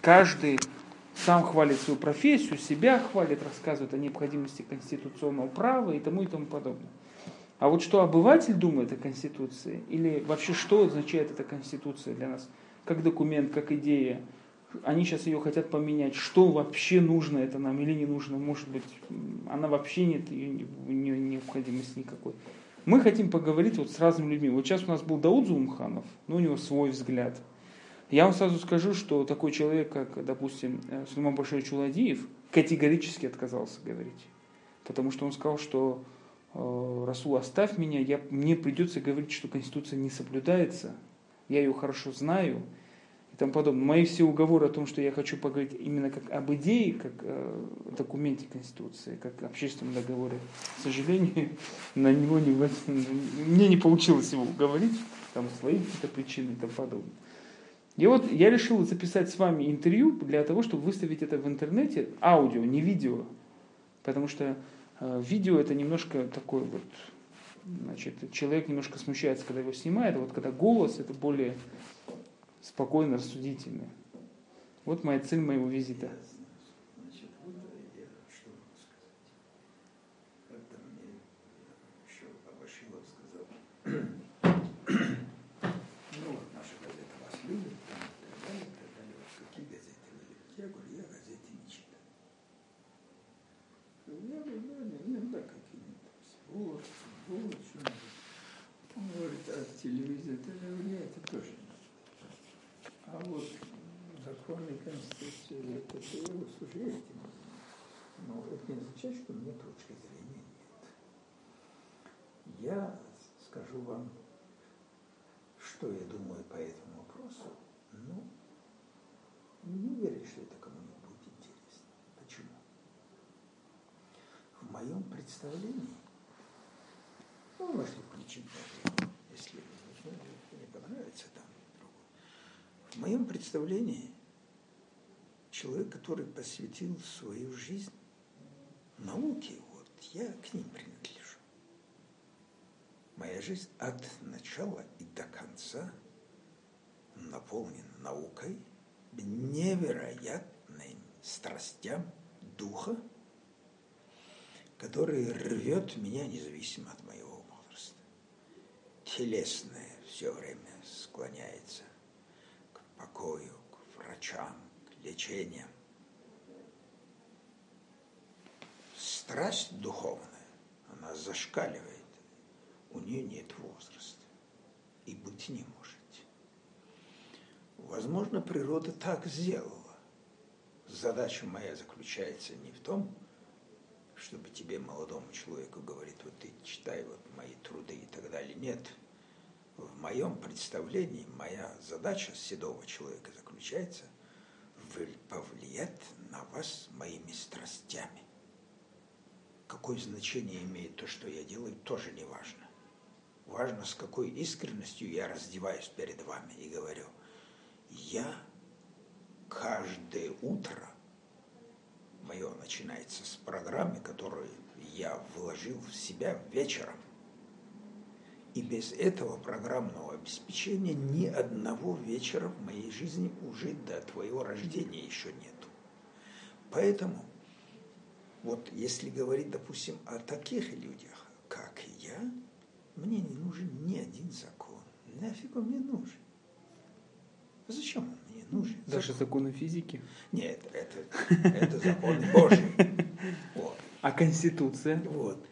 каждый сам хвалит свою профессию, себя хвалит, рассказывает о необходимости конституционного права и тому и тому подобное. А вот что обыватель думает о Конституции, или вообще что означает эта Конституция для нас, как документ, как идея, они сейчас ее хотят поменять, что вообще нужно это нам или не нужно, может быть, она вообще нет, у нее необходимости никакой. Мы хотим поговорить вот с разными людьми. Вот сейчас у нас был Дауд Зумханов, ну, у него свой взгляд – я вам сразу скажу, что такой человек, как, допустим, э, Сулейман Башир Чуладиев, категорически отказался говорить. Потому что он сказал, что э, Расул, оставь меня, я, мне придется говорить, что Конституция не соблюдается, я ее хорошо знаю и тому подобное. Мои все уговоры о том, что я хочу поговорить именно как об идее, как э, документе Конституции, как общественном договоре, к сожалению, на него не, мне не получилось его уговорить, там свои какие-то причины и тому подобное. И вот я решил записать с вами интервью для того, чтобы выставить это в интернете, аудио, не видео. Потому что э, видео это немножко такой вот, значит, человек немножко смущается, когда его снимает, а вот когда голос это более спокойно, рассудительно. Вот моя цель моего визита. Телевизор, это мне это тоже А вот законы Конституции, это его суждение. Но это не означает, что мне точки зрения нет. Я скажу вам, что я думаю по этому вопросу. Ну, не уверен, что это кому-нибудь будет интересно. Почему? В моем представлении, ну, можете включить даже, если не понравится там. В моем представлении человек, который посвятил свою жизнь науке, вот я к ним принадлежу. Моя жизнь от начала и до конца наполнена наукой, невероятным страстям духа, который рвет меня независимо от моего телесное все время склоняется покою, к врачам, к лечениям. Страсть духовная, она зашкаливает. У нее нет возраста. И быть не может. Возможно, природа так сделала. Задача моя заключается не в том, чтобы тебе, молодому человеку, говорить, вот ты читай вот мои труды и так далее. Нет – в моем представлении моя задача седого человека заключается в повлиять на вас моими страстями. Какое значение имеет то, что я делаю, тоже не важно. Важно, с какой искренностью я раздеваюсь перед вами и говорю, я каждое утро, мое начинается с программы, которую я вложил в себя вечером – и без этого программного обеспечения ни одного вечера в моей жизни уже до твоего рождения еще нету. Поэтому, вот если говорить, допустим, о таких людях, как я, мне не нужен ни один закон. Нафиг он мне нужен? Зачем он мне нужен? Даже закон. законы физики? Нет, это, это закон Божий. Вот. А Конституция? Вот.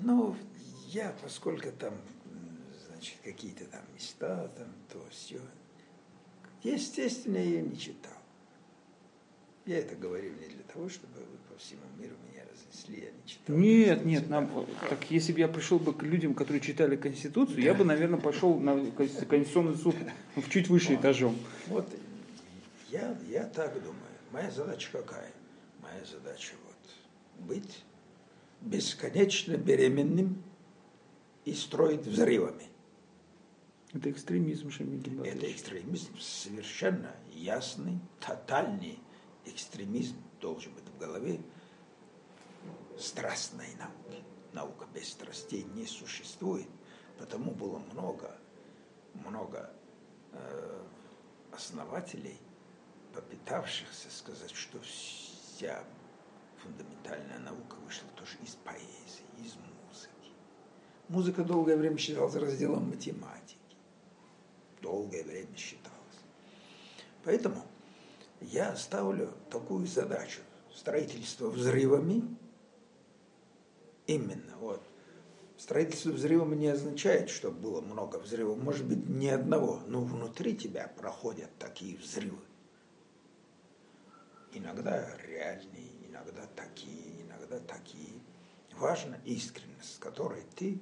Ну, я, поскольку там, значит, какие-то там места, там, то все, естественно, я не читал. Я это говорю не для того, чтобы вы по всему миру меня разнесли, я не читал. Нет, нет, нам, так если бы я пришел бы к людям, которые читали Конституцию, да. я бы, наверное, пошел на Конституционный суд в чуть выше вот. этажом. Вот я, я так думаю. Моя задача какая? Моя задача вот быть бесконечно беременным и строит взрывами. Это экстремизм, Шамиль Это экстремизм совершенно ясный, тотальный экстремизм должен быть в голове страстной науки. Наука без страстей не существует, потому было много, много э, основателей, попытавшихся сказать, что вся фундаментальная наука вышла тоже из поэзии, из. Музыка долгое время считалась разделом математики. Долгое время считалась. Поэтому я ставлю такую задачу. Строительство взрывами, именно вот, Строительство взрывами не означает, что было много взрывов. Может быть, ни одного, но внутри тебя проходят такие взрывы. Иногда реальные, иногда такие, иногда такие. Важна искренность, с которой ты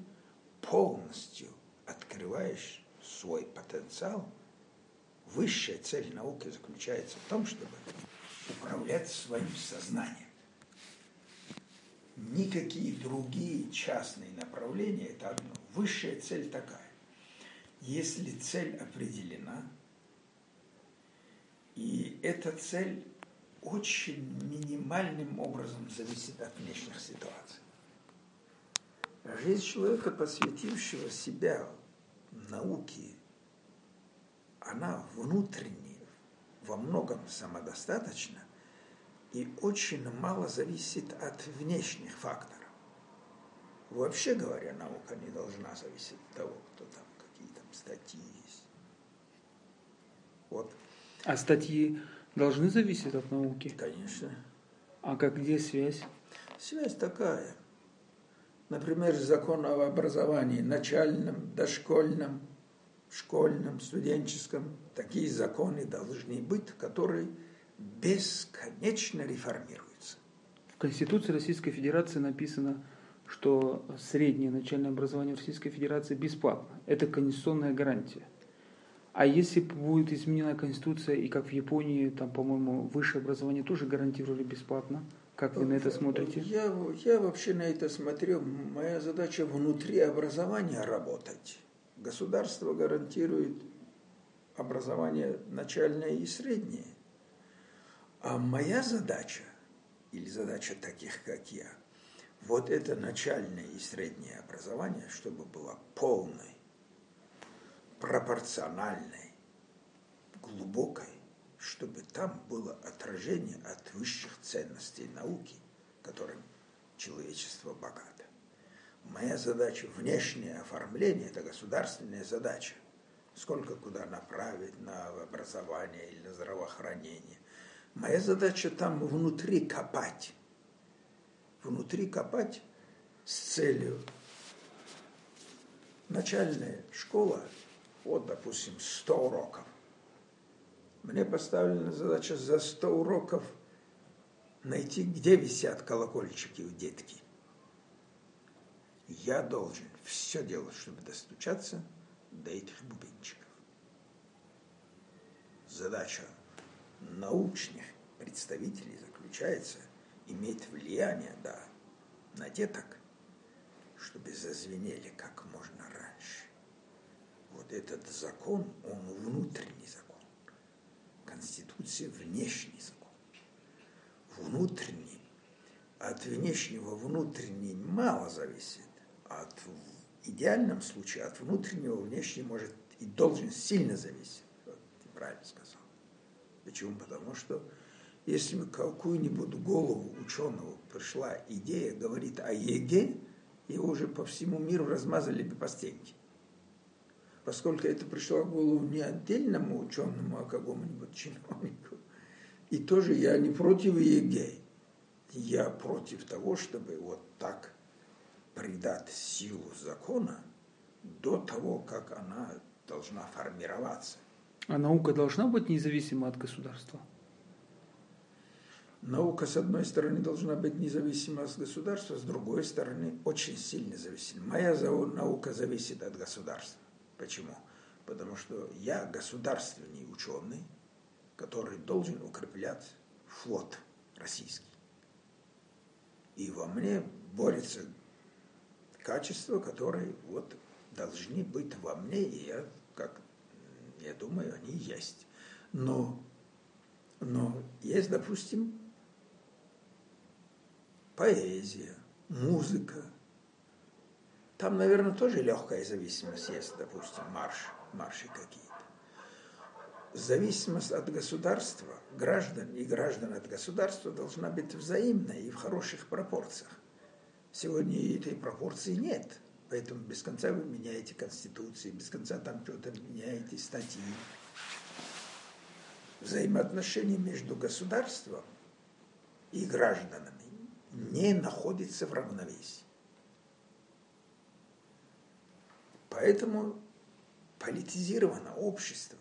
полностью открываешь свой потенциал. Высшая цель науки заключается в том, чтобы управлять своим сознанием никакие другие частные направления, это одно. Высшая цель такая. Если цель определена, и эта цель очень минимальным образом зависит от внешних ситуаций. Жизнь человека, посвятившего себя науке, она внутренне, во многом самодостаточна, и очень мало зависит от внешних факторов. Вообще говоря, наука не должна зависеть от того, кто там, какие там статьи есть. Вот. А статьи должны зависеть от науки? Конечно. А как где связь? Связь такая. Например, закон об образовании начальном, дошкольном, школьном, студенческом. Такие законы должны быть, которые бесконечно реформируется. В Конституции Российской Федерации написано, что среднее начальное образование в Российской Федерации бесплатно. Это конституционная гарантия. А если будет изменена Конституция, и как в Японии, там, по-моему, высшее образование тоже гарантировали бесплатно, как вы на это смотрите? Я, я вообще на это смотрю. Моя задача внутри образования работать. Государство гарантирует образование начальное и среднее. А моя задача, или задача таких, как я, вот это начальное и среднее образование, чтобы было полной, пропорциональной, глубокой, чтобы там было отражение от высших ценностей науки, которым человечество богато. Моя задача внешнее оформление – это государственная задача. Сколько куда направить на образование или на здравоохранение. Моя задача там внутри копать. Внутри копать с целью. Начальная школа, вот, допустим, 100 уроков. Мне поставлена задача за 100 уроков найти, где висят колокольчики у детки. Я должен все делать, чтобы достучаться до этих бубенчиков. Задача научных представителей заключается иметь влияние, да, на деток, чтобы зазвенели как можно раньше. Вот этот закон, он внутренний закон. Конституция – внешний закон. Внутренний. От внешнего внутренний мало зависит. От, в идеальном случае от внутреннего внешний может и должен сильно зависеть. Вот, ты правильно сказал. Почему? Потому что если бы какую-нибудь голову ученого пришла идея, говорит о ЕГЭ, его уже по всему миру размазали бы по стенке. Поскольку это пришло в голову не отдельному ученому, а какому-нибудь чиновнику. И тоже я не против ЕГЭ. Я против того, чтобы вот так придать силу закона до того, как она должна формироваться. А наука должна быть независима от государства? Наука, с одной стороны, должна быть независима от государства, с другой стороны, очень сильно зависима. Моя наука зависит от государства. Почему? Потому что я государственный ученый, который должен укреплять флот российский. И во мне борется качества, которые вот должны быть во мне, и я как я думаю, они есть. Но, но есть, допустим, поэзия, музыка. Там, наверное, тоже легкая зависимость есть, допустим, марш, марши какие-то. зависимость от государства, граждан и граждан от государства должна быть взаимной и в хороших пропорциях. Сегодня этой пропорции нет. Поэтому без конца вы меняете конституции, без конца там что-то меняете, статьи. Взаимоотношения между государством и гражданами не находятся в равновесии. Поэтому политизировано общество.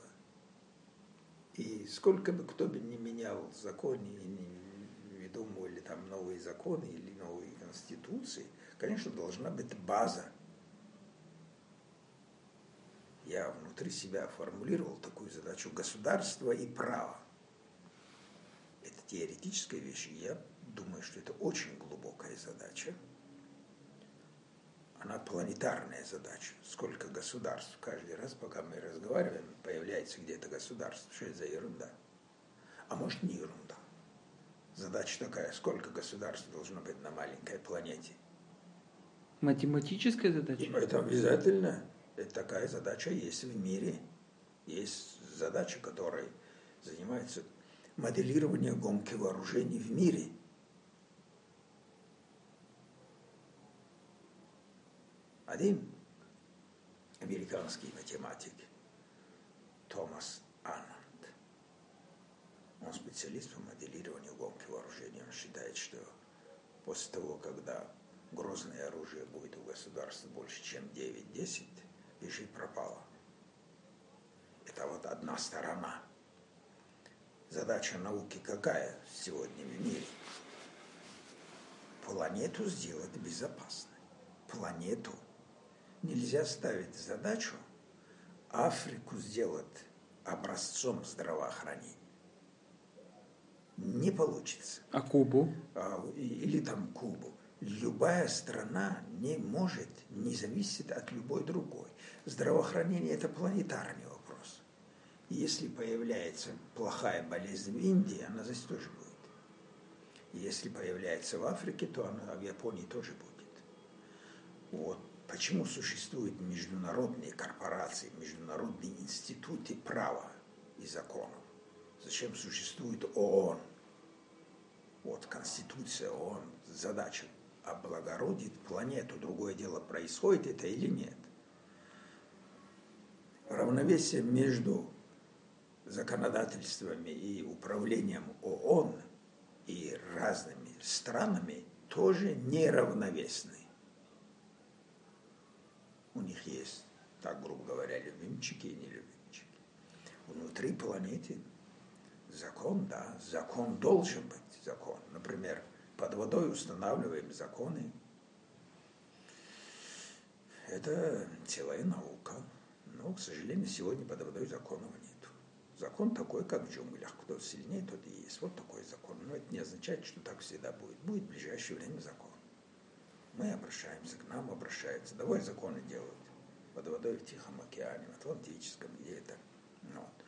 И сколько бы кто бы не менял законы, не выдумывали там новые законы или новые конституции, конечно, должна быть база. Я внутри себя формулировал такую задачу государства и права. Это теоретическая вещь, и я думаю, что это очень глубокая задача – она планетарная задача. Сколько государств каждый раз, пока мы разговариваем, появляется где-то государство. Что это за ерунда? А может не ерунда. Задача такая, сколько государств должно быть на маленькой планете? Математическая задача? Ну, это обязательно. Это такая задача есть в мире. Есть задача, которой занимается моделирование гонки вооружений в мире – Один американский математик Томас Аннанд. Он специалист по моделированию гонки вооружений. Он считает, что после того, когда грозное оружие будет у государства больше, чем 9-10, жизнь пропала. Это вот одна сторона. Задача науки какая сегодня в мире? Планету сделать безопасной. Планету – нельзя ставить задачу Африку сделать образцом здравоохранения. Не получится. А Кубу? А, или там Кубу. Любая страна не может, не зависит от любой другой. Здравоохранение – это планетарный вопрос. Если появляется плохая болезнь в Индии, она здесь тоже будет. Если появляется в Африке, то она в Японии тоже будет. Вот Почему существуют международные корпорации, международные институты права и законов? Зачем существует ООН? Вот Конституция ООН, задача облагородить планету. Другое дело, происходит это или нет. Равновесие между законодательствами и управлением ООН и разными странами тоже неравновесны у них есть, так грубо говоря, любимчики и нелюбимчики. Внутри планеты закон, да, закон должен быть закон. Например, под водой устанавливаем законы. Это целая наука. Но, к сожалению, сегодня под водой законов нет. Закон такой, как в джунглях. Кто сильнее, тот и есть. Вот такой закон. Но это не означает, что так всегда будет. Будет в ближайшее время закон. Мы обращаемся, к нам обращаются. Давай законы делают. Под водой в Тихом океане, в Атлантическом, где это. Ну вот.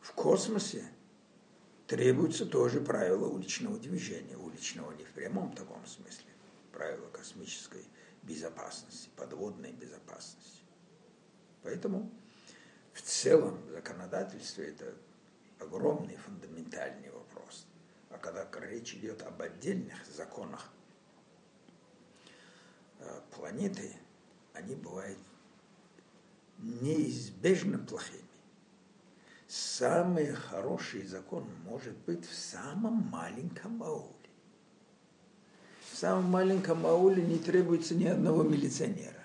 В космосе требуются тоже правила уличного движения. Уличного не в прямом таком смысле. Правила космической безопасности, подводной безопасности. Поэтому в целом законодательство – это огромный фундаментальный вопрос. А когда речь идет об отдельных законах планеты, они бывают неизбежно плохими. Самый хороший закон может быть в самом маленьком ауле. В самом маленьком ауле не требуется ни одного милиционера.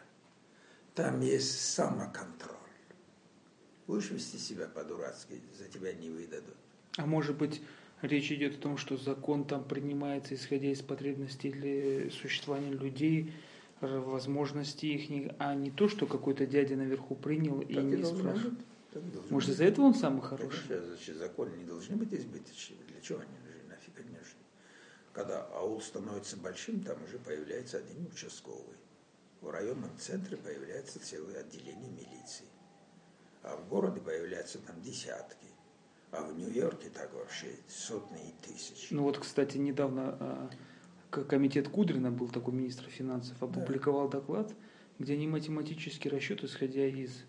Там есть самоконтроль. Будешь вести себя по-дурацки, за тебя не выдадут. А может быть, речь идет о том, что закон там принимается, исходя из потребностей для существования людей, возможности их, а не то, что какой-то дядя наверху принял и так не спрашивал. Может, из-за этого он самый хороший? Конечно, значит, законы не должны быть избыточными. Для чего они нужны? Нафиг они нужны? Когда аул становится большим, там уже появляется один участковый. В районном центре появляется целое отделение милиции. А в городе появляются там десятки. А в Нью-Йорке так вообще сотни и тысячи. Ну вот, кстати, недавно а, комитет Кудрина, был такой министр финансов, опубликовал да. доклад, где они математический расчет, исходя из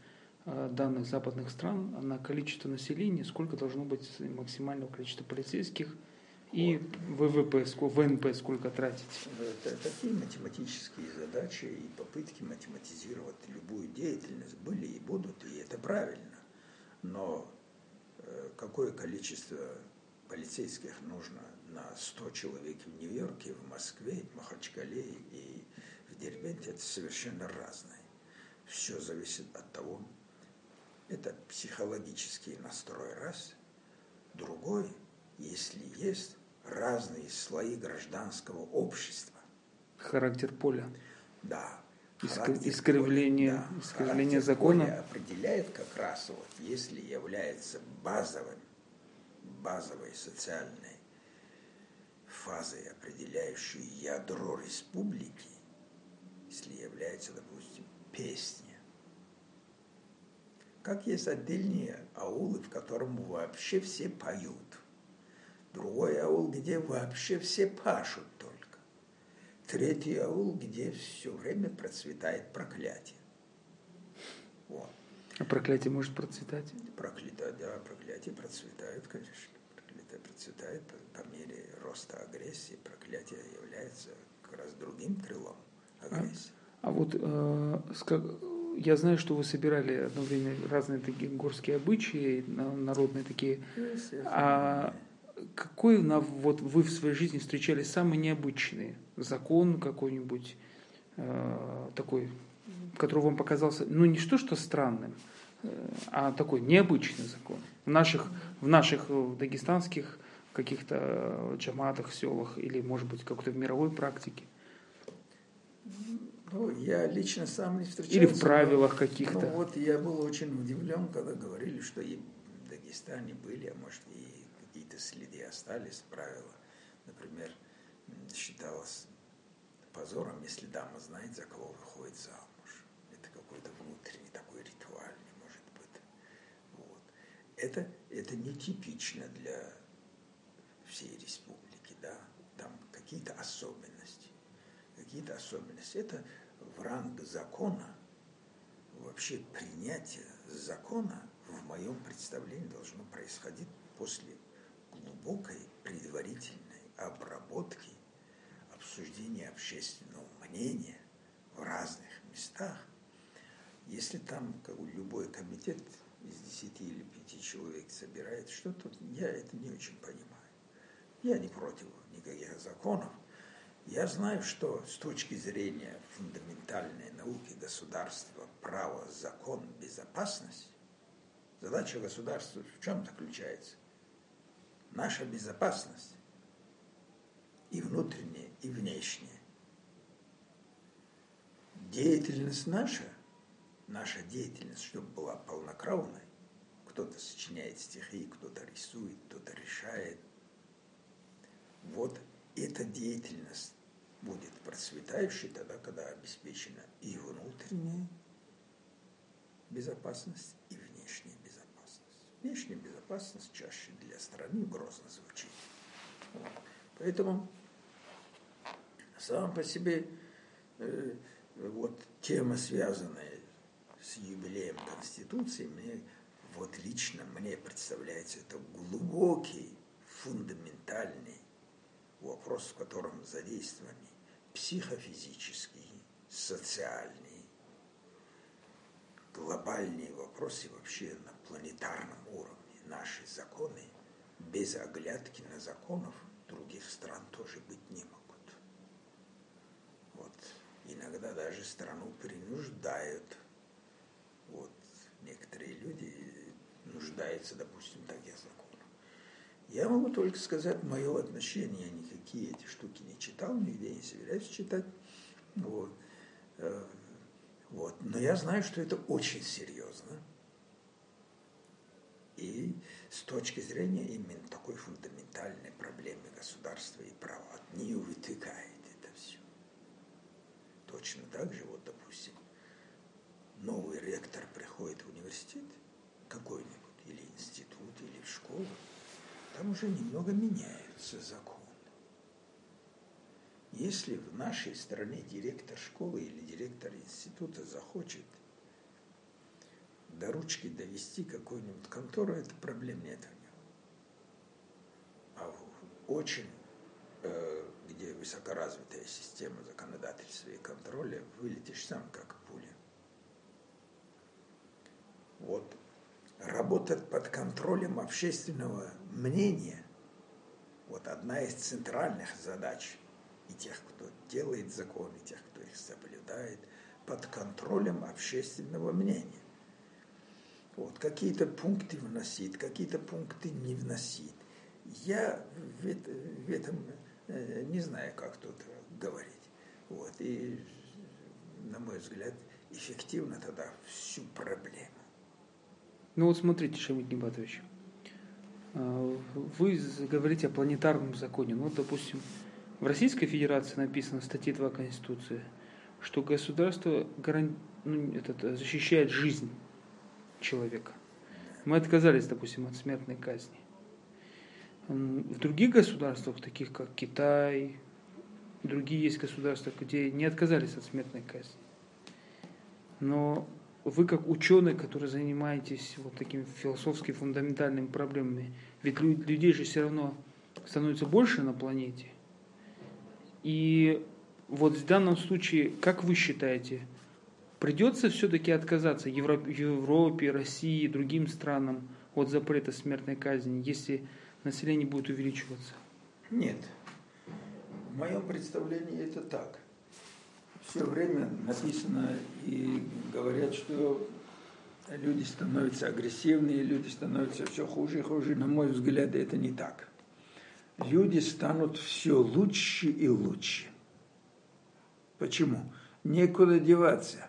э, данных западных стран на количество населения, сколько должно быть максимального количества полицейских и ВВП, ВНП сколько тратить. Это такие математические задачи и попытки математизировать любую деятельность были и будут, и это правильно. Но э, какое количество полицейских нужно на 100 человек в Нью-Йорке, в Москве, в Махачкале и в Дербенте, это совершенно разное. Все зависит от того, это психологический настрой раз, другой, если есть разные слои гражданского общества. Характер поля. Да. Характер искривление, поля, да. искривление закона. Поля определяет как раз вот, если является базовым, базовой социальной фазой, определяющей ядро республики, если является, допустим, песня. Как есть отдельные аулы, в котором вообще все поют. Другой аул, где вообще все пашут только. Третий аул, где все время процветает проклятие. Вот. А проклятие может процветать? Проклятие, да, проклятие процветает, конечно. Проклятие процветает по, мере роста агрессии. Проклятие является как раз другим крылом агрессии. А, а вот э, я знаю, что вы собирали одно время разные такие горские обычаи, народные такие. А какой вот вы в своей жизни встречали самый необычный закон какой-нибудь э, такой, который вам показался, ну не что что странным, э, а такой необычный закон в наших в наших э, дагестанских каких-то джаматах, селах или может быть какой-то в мировой практике? Ну, я лично сам не встречался. Или в правилах каких-то. Ну, вот я был очень удивлен, когда говорили, что и в Дагестане были, а может и какие-то следы остались, правила. Например, считалось позором, если дама знает, за кого выходит замуж. Это какой-то внутренний такой ритуальный, может быть. Вот. Это, это нетипично для всей республики, да. Там какие-то особенности. Какие-то особенности. Это в ранг закона, вообще принятие закона в моем представлении должно происходить после глубокой предварительной обработки, обсуждения общественного мнения в разных местах. Если там как бы, любой комитет из десяти или пяти человек собирает что-то, я это не очень понимаю. Я не против никаких законов, я знаю, что с точки зрения фундаментальной науки государства, право, закон, безопасность, задача государства в чем заключается? Наша безопасность и внутренняя, и внешняя. Деятельность наша, наша деятельность, чтобы была полнокровной, кто-то сочиняет стихи, кто-то рисует, кто-то решает. Вот эта деятельность будет процветающей тогда, когда обеспечена и внутренняя безопасность, и внешняя безопасность. Внешняя безопасность чаще для страны грозно звучит. Поэтому сам по себе э, вот тема, связанная с юбилеем Конституции, мне вот лично мне представляется это глубокий, фундаментальный вопрос, в котором задействованы психофизические, социальные, глобальные вопросы вообще на планетарном уровне. Наши законы без оглядки на законов других стран тоже быть не могут. Вот. Иногда даже страну принуждают. Вот. Некоторые люди нуждаются, допустим, в таких законах. Я могу только сказать мое отношение, никакие эти штуки не читал, нигде не собираюсь читать. Вот. Э, вот. Но я знаю, что это очень серьезно. И с точки зрения именно такой фундаментальной проблемы государства и права, от нее вытекает это все. Точно так же, вот, допустим, новый ректор приходит в университет какой-нибудь, или институт, или в школу, там уже немного меняются законы. Если в нашей стране директор школы или директор института захочет до ручки довести какую-нибудь контору, это проблем нет у него. А очень, э, где высокоразвитая система законодательства и контроля, вылетишь сам как пуля. Вот работать под контролем общественного мнения – вот одна из центральных задач и тех, кто делает законы, и тех, кто их соблюдает, под контролем общественного мнения. Вот, какие-то пункты вносит, какие-то пункты не вносит. Я в, это, в этом э, не знаю, как тут говорить. Вот, и, на мой взгляд, эффективно тогда всю проблему. Ну вот смотрите, Шамид Небатович, вы говорите о планетарном законе. Ну, допустим, в Российской Федерации написано в статье 2 Конституции, что государство гаран... ну, этот, защищает жизнь человека. Мы отказались, допустим, от смертной казни. В других государствах, таких как Китай, другие есть государства, где не отказались от смертной казни. Но вы как ученый, который занимаетесь вот такими философски фундаментальными проблемами, ведь людей же все равно становится больше на планете. И вот в данном случае, как вы считаете, придется все-таки отказаться Европе, России, другим странам от запрета смертной казни, если население будет увеличиваться? Нет. В моем представлении это так все время написано и говорят, что люди становятся агрессивные, люди становятся все хуже и хуже. На мой взгляд, это не так. Люди станут все лучше и лучше. Почему? Некуда деваться.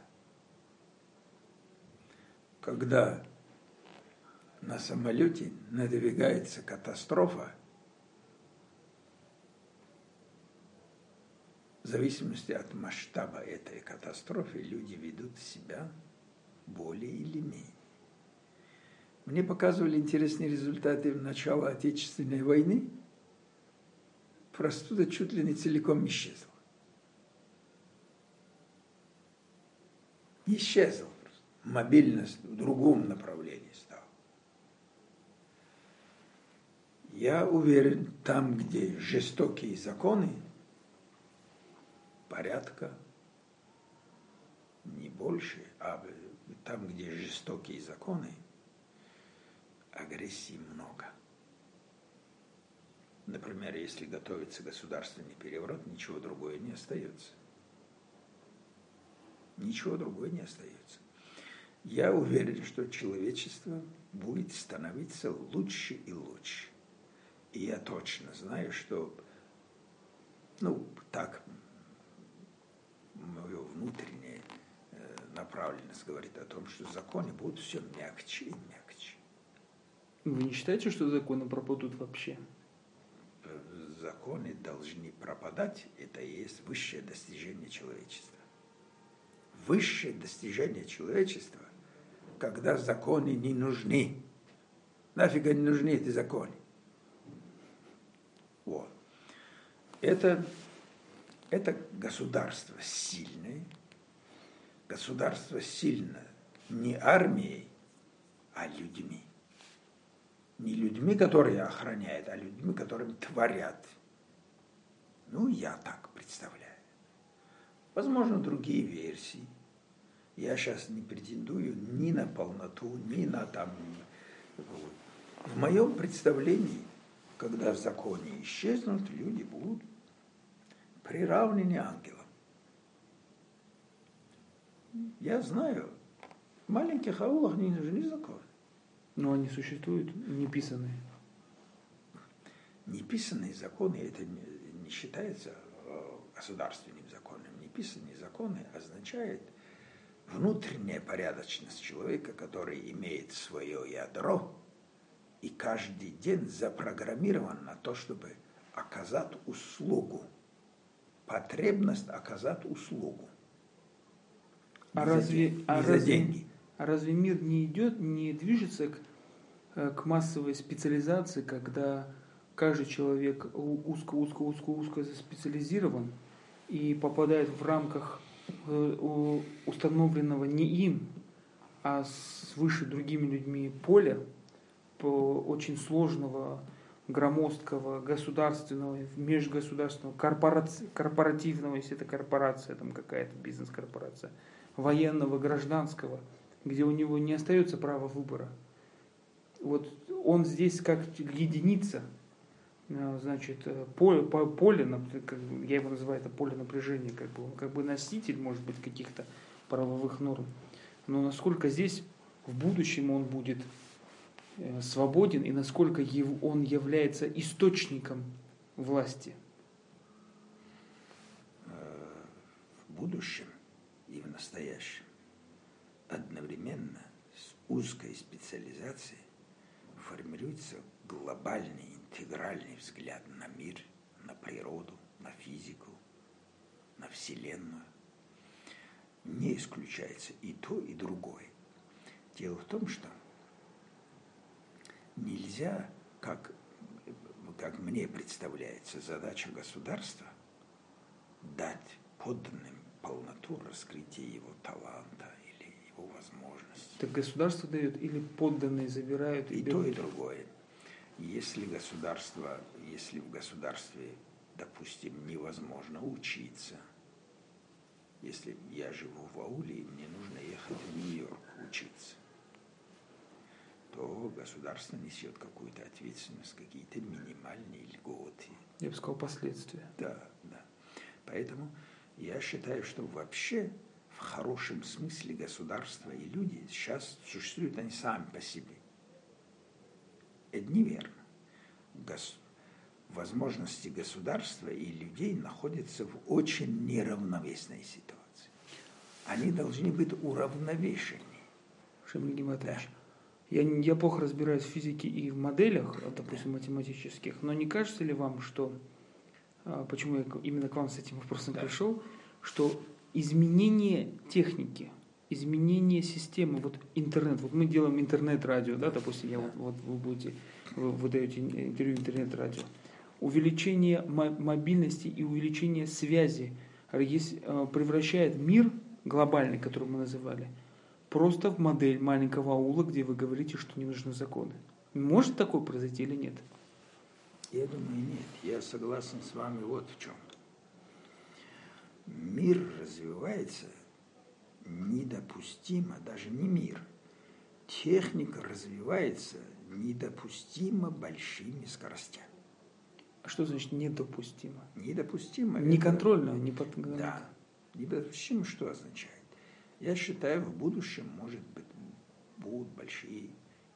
Когда на самолете надвигается катастрофа, В зависимости от масштаба этой катастрофы люди ведут себя более или менее. Мне показывали интересные результаты начала Отечественной войны. Простуда чуть ли не целиком исчезла. Исчезла просто. Мобильность в другом направлении стала. Я уверен, там, где жестокие законы, порядка, не больше, а там, где жестокие законы, агрессии много. Например, если готовится государственный переворот, ничего другое не остается. Ничего другое не остается. Я уверен, что человечество будет становиться лучше и лучше. И я точно знаю, что, ну, так мое внутренняя э, направленность говорит о том, что законы будут все мягче и мягче. Вы не считаете, что законы пропадут вообще? Э, законы должны пропадать, это и есть высшее достижение человечества. Высшее достижение человечества, когда законы не нужны. Нафига не нужны эти законы? Вот. Это это государство сильное, государство сильно не армией, а людьми. Не людьми, которые охраняют, а людьми, которым творят. Ну, я так представляю. Возможно, другие версии. Я сейчас не претендую ни на полноту, ни на там... В моем представлении, когда в законе исчезнут, люди будут приравнены ангелам. Я знаю, в маленьких аулах не нужны законы. Но они существуют, неписанные. Неписанные законы, это не, считается э, государственным законом. Неписанные законы означает внутренняя порядочность человека, который имеет свое ядро и каждый день запрограммирован на то, чтобы оказать услугу потребность оказать услугу. А разве, за, а разве, деньги. А разве мир не идет, не движется к, э, к массовой специализации, когда каждый человек узко, узко, узко, узко специализирован и попадает в рамках э, установленного не им, а а с выше другими людьми поле по очень сложного, громоздкого, государственного, межгосударственного, корпораци- корпоративного, если это корпорация, там какая-то бизнес-корпорация, военного, гражданского, где у него не остается права выбора. Вот он здесь как единица, э, значит, э, поле, поле я его называю это поле напряжения, как бы, он как бы носитель, может быть, каких-то правовых норм. Но насколько здесь в будущем он будет свободен и насколько он является источником власти? В будущем и в настоящем одновременно с узкой специализацией формируется глобальный, интегральный взгляд на мир, на природу, на физику, на Вселенную. Не исключается и то, и другое. Дело в том, что нельзя, как, как мне представляется, задача государства дать подданным полноту раскрытия его таланта или его возможностей. Так государство дает или подданные забирают? И, и то, и другое. Если государство, если в государстве, допустим, невозможно учиться, если я живу в ауле и мне нужно ехать в Нью-Йорк учиться, то государство несет какую-то ответственность, какие-то минимальные льготы. Я бы сказал, последствия. Да, да. Поэтому я считаю, что вообще в хорошем смысле государство и люди сейчас существуют они сами по себе. Это неверно. Гос... Возможности государства и людей находятся в очень неравновесной ситуации. Они должны быть уравновешены. Шамиль Гиматович, да. Я, я плохо разбираюсь в физике и в моделях, допустим, математических, но не кажется ли вам, что а, почему я именно к вам с этим вопросом да. пришел, что изменение техники, изменение системы, вот интернет, вот мы делаем интернет-радио, да, допустим, я вот, вот вы будете, вы, вы даете интервью интернет-радио, увеличение мобильности и увеличение связи а, превращает мир глобальный, который мы называли, просто в модель маленького аула, где вы говорите, что не нужны законы. Может такое произойти или нет? Я думаю, нет. Я согласен с вами вот в чем. Мир развивается недопустимо, даже не мир. Техника развивается недопустимо большими скоростями. А что значит недопустимо? Недопустимо. Неконтрольно, не под... Да. Недопустимо что означает? Я считаю, в будущем, может быть, будут большие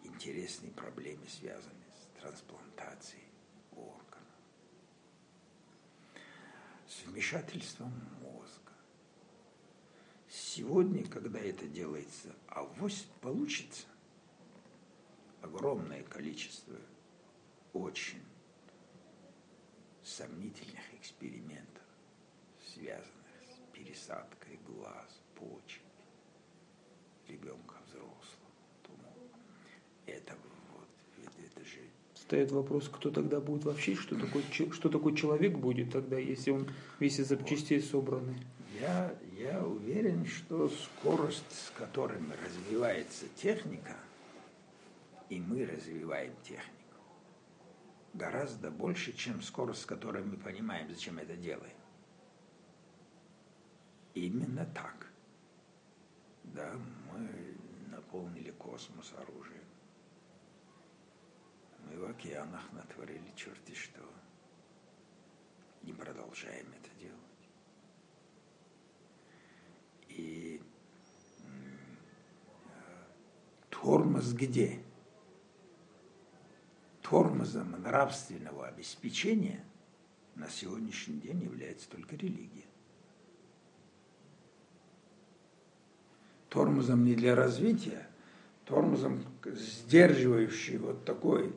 интересные проблемы, связанные с трансплантацией с вмешательством мозга. Сегодня, когда это делается, авось получится огромное количество очень сомнительных экспериментов, связанных с пересадкой ребенка взрослого. Это встает вопрос, кто тогда будет вообще, что такое, что такое человек будет тогда, если он весь из запчастей собранный. Я, я уверен, что скорость, с которой развивается техника, и мы развиваем технику, гораздо больше, чем скорость, с которой мы понимаем, зачем это делаем. Именно так. Да, мы наполнили космос оружием мы в океанах натворили черти что. Не продолжаем это делать. И тормоз где? Тормозом нравственного обеспечения на сегодняшний день является только религия. Тормозом не для развития, тормозом, сдерживающий вот такой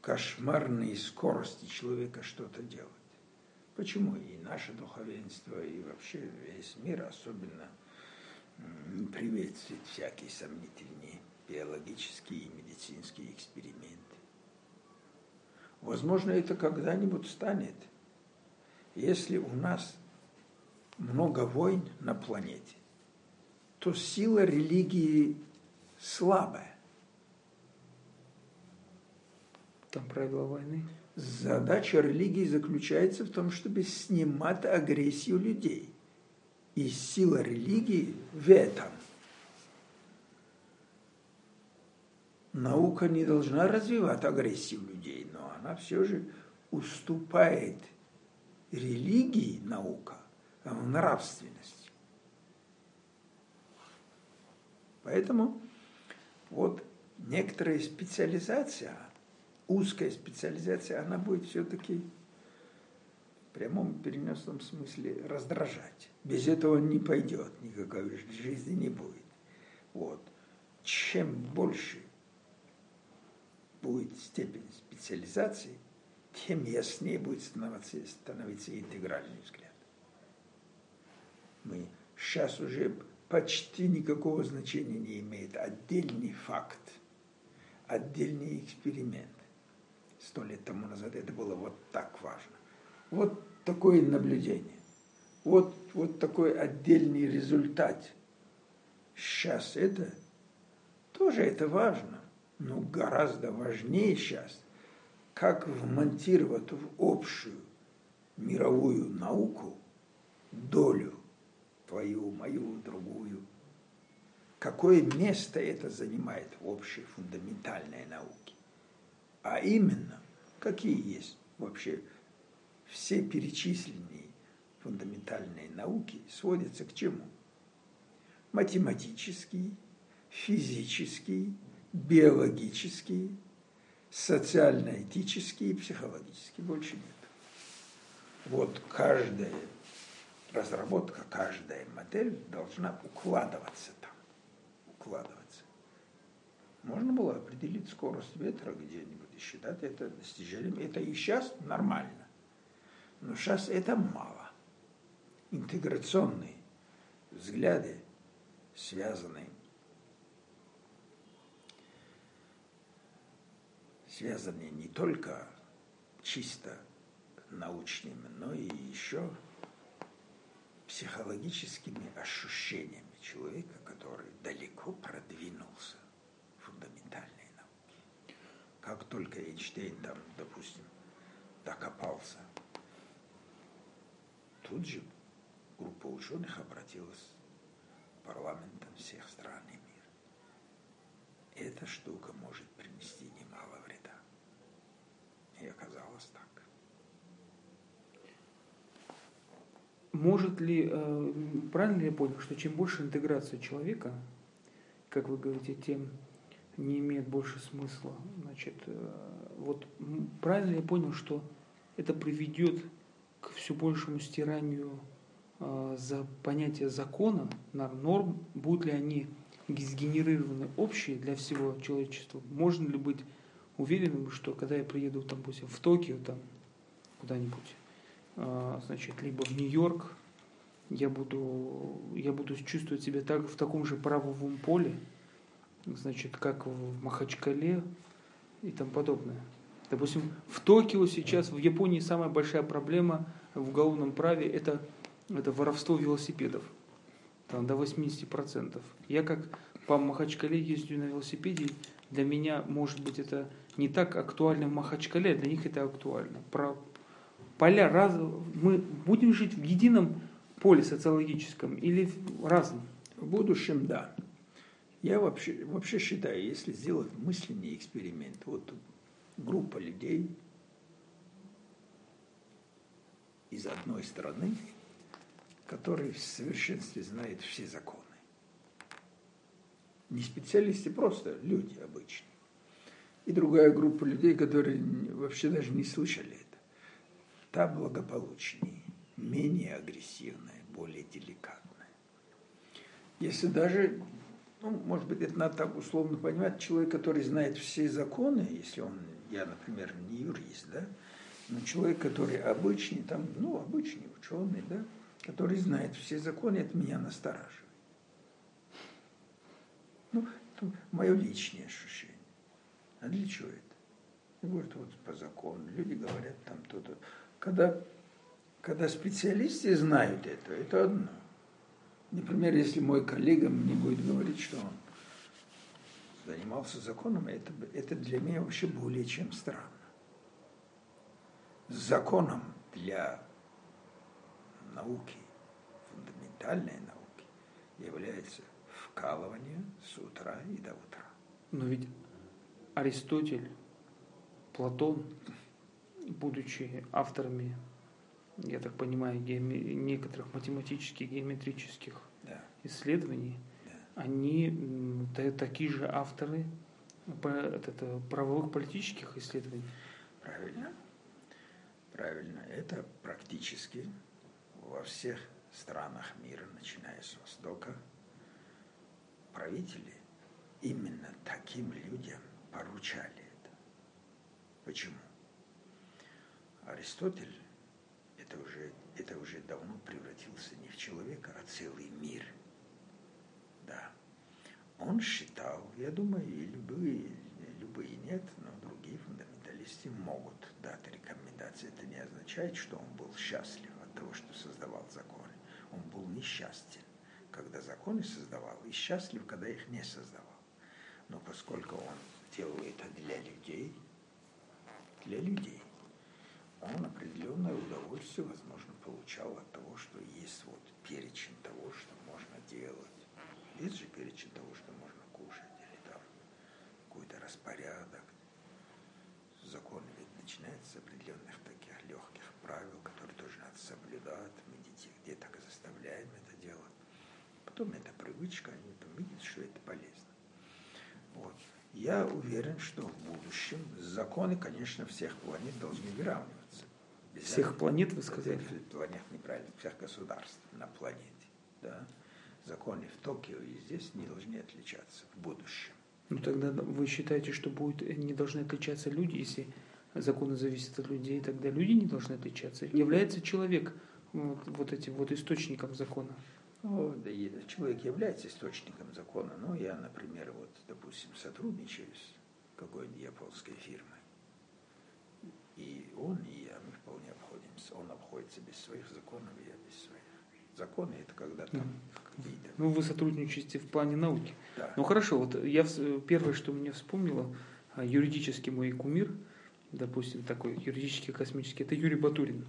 кошмарной скорости человека что-то делать. Почему и наше духовенство, и вообще весь мир особенно приветствует всякие сомнительные биологические и медицинские эксперименты. Возможно, это когда-нибудь станет, если у нас много войн на планете, то сила религии слабая. Там правила войны. Задача религии заключается в том, чтобы снимать агрессию людей. И сила религии в этом. Наука не должна развивать агрессию людей, но она все же уступает религии наука в Поэтому вот некоторая специализация, узкая специализация, она будет все-таки в прямом перенесенном смысле раздражать. Без этого не пойдет, никакой жизни не будет. Вот. Чем больше будет степень специализации, тем яснее будет становиться, становиться интегральный взгляд. Мы сейчас уже почти никакого значения не имеет отдельный факт, отдельный эксперимент. Сто лет тому назад это было вот так важно. Вот такое наблюдение. Вот, вот такой отдельный результат. Сейчас это тоже это важно, но гораздо важнее сейчас, как вмонтировать в общую мировую науку долю твою, мою, другую. Какое место это занимает в общей фундаментальной науке? А именно, какие есть вообще все перечисленные фундаментальные науки сводятся к чему? Математический, физический, биологический, социально-этический и психологический. Больше нет. Вот каждая разработка, каждая модель должна укладываться там. Укладываться. Можно было определить скорость ветра где-нибудь и считать это достижением. Это и сейчас нормально. Но сейчас это мало. Интеграционные взгляды, связанные, связанные не только чисто научными, но и еще психологическими ощущениями человека, который далеко продвинулся в фундаментальной науке. Как только Эйнштейн там, допустим, докопался, тут же группа ученых обратилась к парламентам всех стран и мира. Эта штука может принести немало вреда. И оказалось так. Может ли, э, правильно ли я понял, что чем больше интеграция человека, как вы говорите, тем не имеет больше смысла. Значит, э, вот правильно я понял, что это приведет к все большему стиранию э, за понятия закона, норм, будут ли они сгенерированы общие для всего человечества? Можно ли быть уверенным, что когда я приеду, там, в Токио, там, куда-нибудь, значит, либо в Нью-Йорк, я буду, я буду чувствовать себя так, в таком же правовом поле, значит, как в Махачкале и тому подобное. Допустим, в Токио сейчас, в Японии самая большая проблема в уголовном праве это, это воровство велосипедов. Там до 80%. Я как по Махачкале ездю на велосипеде, для меня, может быть, это не так актуально в Махачкале, а для них это актуально. Про поля раз, мы будем жить в едином поле социологическом или разном? В будущем, да. Я вообще, вообще считаю, если сделать мысленный эксперимент, вот группа людей из одной страны, которые в совершенстве знают все законы. Не специалисты, просто люди обычные. И другая группа людей, которые вообще даже не слышали та благополучнее, менее агрессивная, более деликатная. Если даже, ну, может быть, это надо так условно понимать, человек, который знает все законы, если он, я, например, не юрист, да, но человек, который обычный, там, ну, обычный ученый, да, который знает все законы, это меня настораживает. Ну, это мое личное ощущение. А для чего это? И говорят, вот по закону. Люди говорят там то-то. Когда, когда специалисты знают это, это одно. Например, если мой коллега мне будет говорить, что он занимался законом, это, это для меня вообще более чем странно. Законом для науки, фундаментальной науки, является вкалывание с утра и до утра. Но ведь Аристотель, Платон, будучи авторами, я так понимаю, геоме... некоторых математических, геометрических да. исследований, да. они такие же авторы это, правовых политических исследований. Правильно. Правильно. Это практически во всех странах мира, начиная с Востока, правители именно таким людям поручали это. Почему? Аристотель это уже, это уже давно превратился не в человека, а целый мир. Да. Он считал, я думаю, и любые, любые нет, но другие фундаменталисты могут дать рекомендации. Это не означает, что он был счастлив от того, что создавал законы. Он был несчастен, когда законы создавал, и счастлив, когда их не создавал. Но поскольку он делал это для людей, для людей, он определенное удовольствие, возможно, получал от того, что есть вот перечень того, что можно делать. Есть же перечень того, что можно кушать, или там какой-то распорядок. Закон ведь начинается с определенных таких легких правил, которые тоже надо соблюдать. Мы детей где-то заставляем это делать. Потом это привычка, они там видят, что это полезно. Вот. Я уверен, что в будущем законы, конечно, всех планет должны выравниваться. Всех планет, вы сказали? Планет неправильно, всех государств на планете. Да? Законы в Токио и здесь не должны отличаться в будущем. Ну тогда вы считаете, что будет, не должны отличаться люди, если законы зависят от людей, тогда люди не должны отличаться. Является человек вот, вот этим вот источником закона? Ну, да, человек является источником закона. Ну, я, например, вот, допустим, сотрудничаю с какой-нибудь японской фирмой. И он, и я. Он обходится без своих законов, и я без своих. Законы это когда там какие-то... Ну, вы сотрудничаете в плане науки. Да. Ну, хорошо, вот я первое, что мне вспомнило, а, юридический мой кумир, допустим, такой юридический космический, это Юрий Батурин.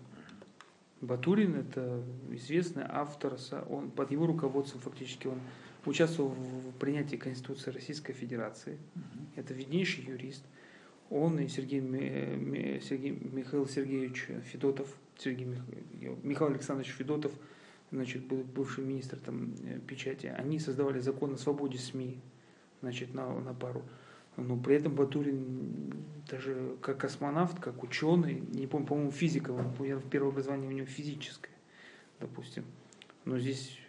Батурин – это известный автор, он, под его руководством фактически он участвовал в принятии Конституции Российской Федерации. Это виднейший юрист – он и Сергей, Сергей Михаил Сергеевич Федотов, Сергей Михаил Александрович Федотов, значит, был бывший министр там, э, печати, они создавали закон о свободе СМИ значит, на, на пару. Но при этом Батурин даже как космонавт, как ученый, не помню, по-моему, физика, первое образование у него физическое, допустим. Но здесь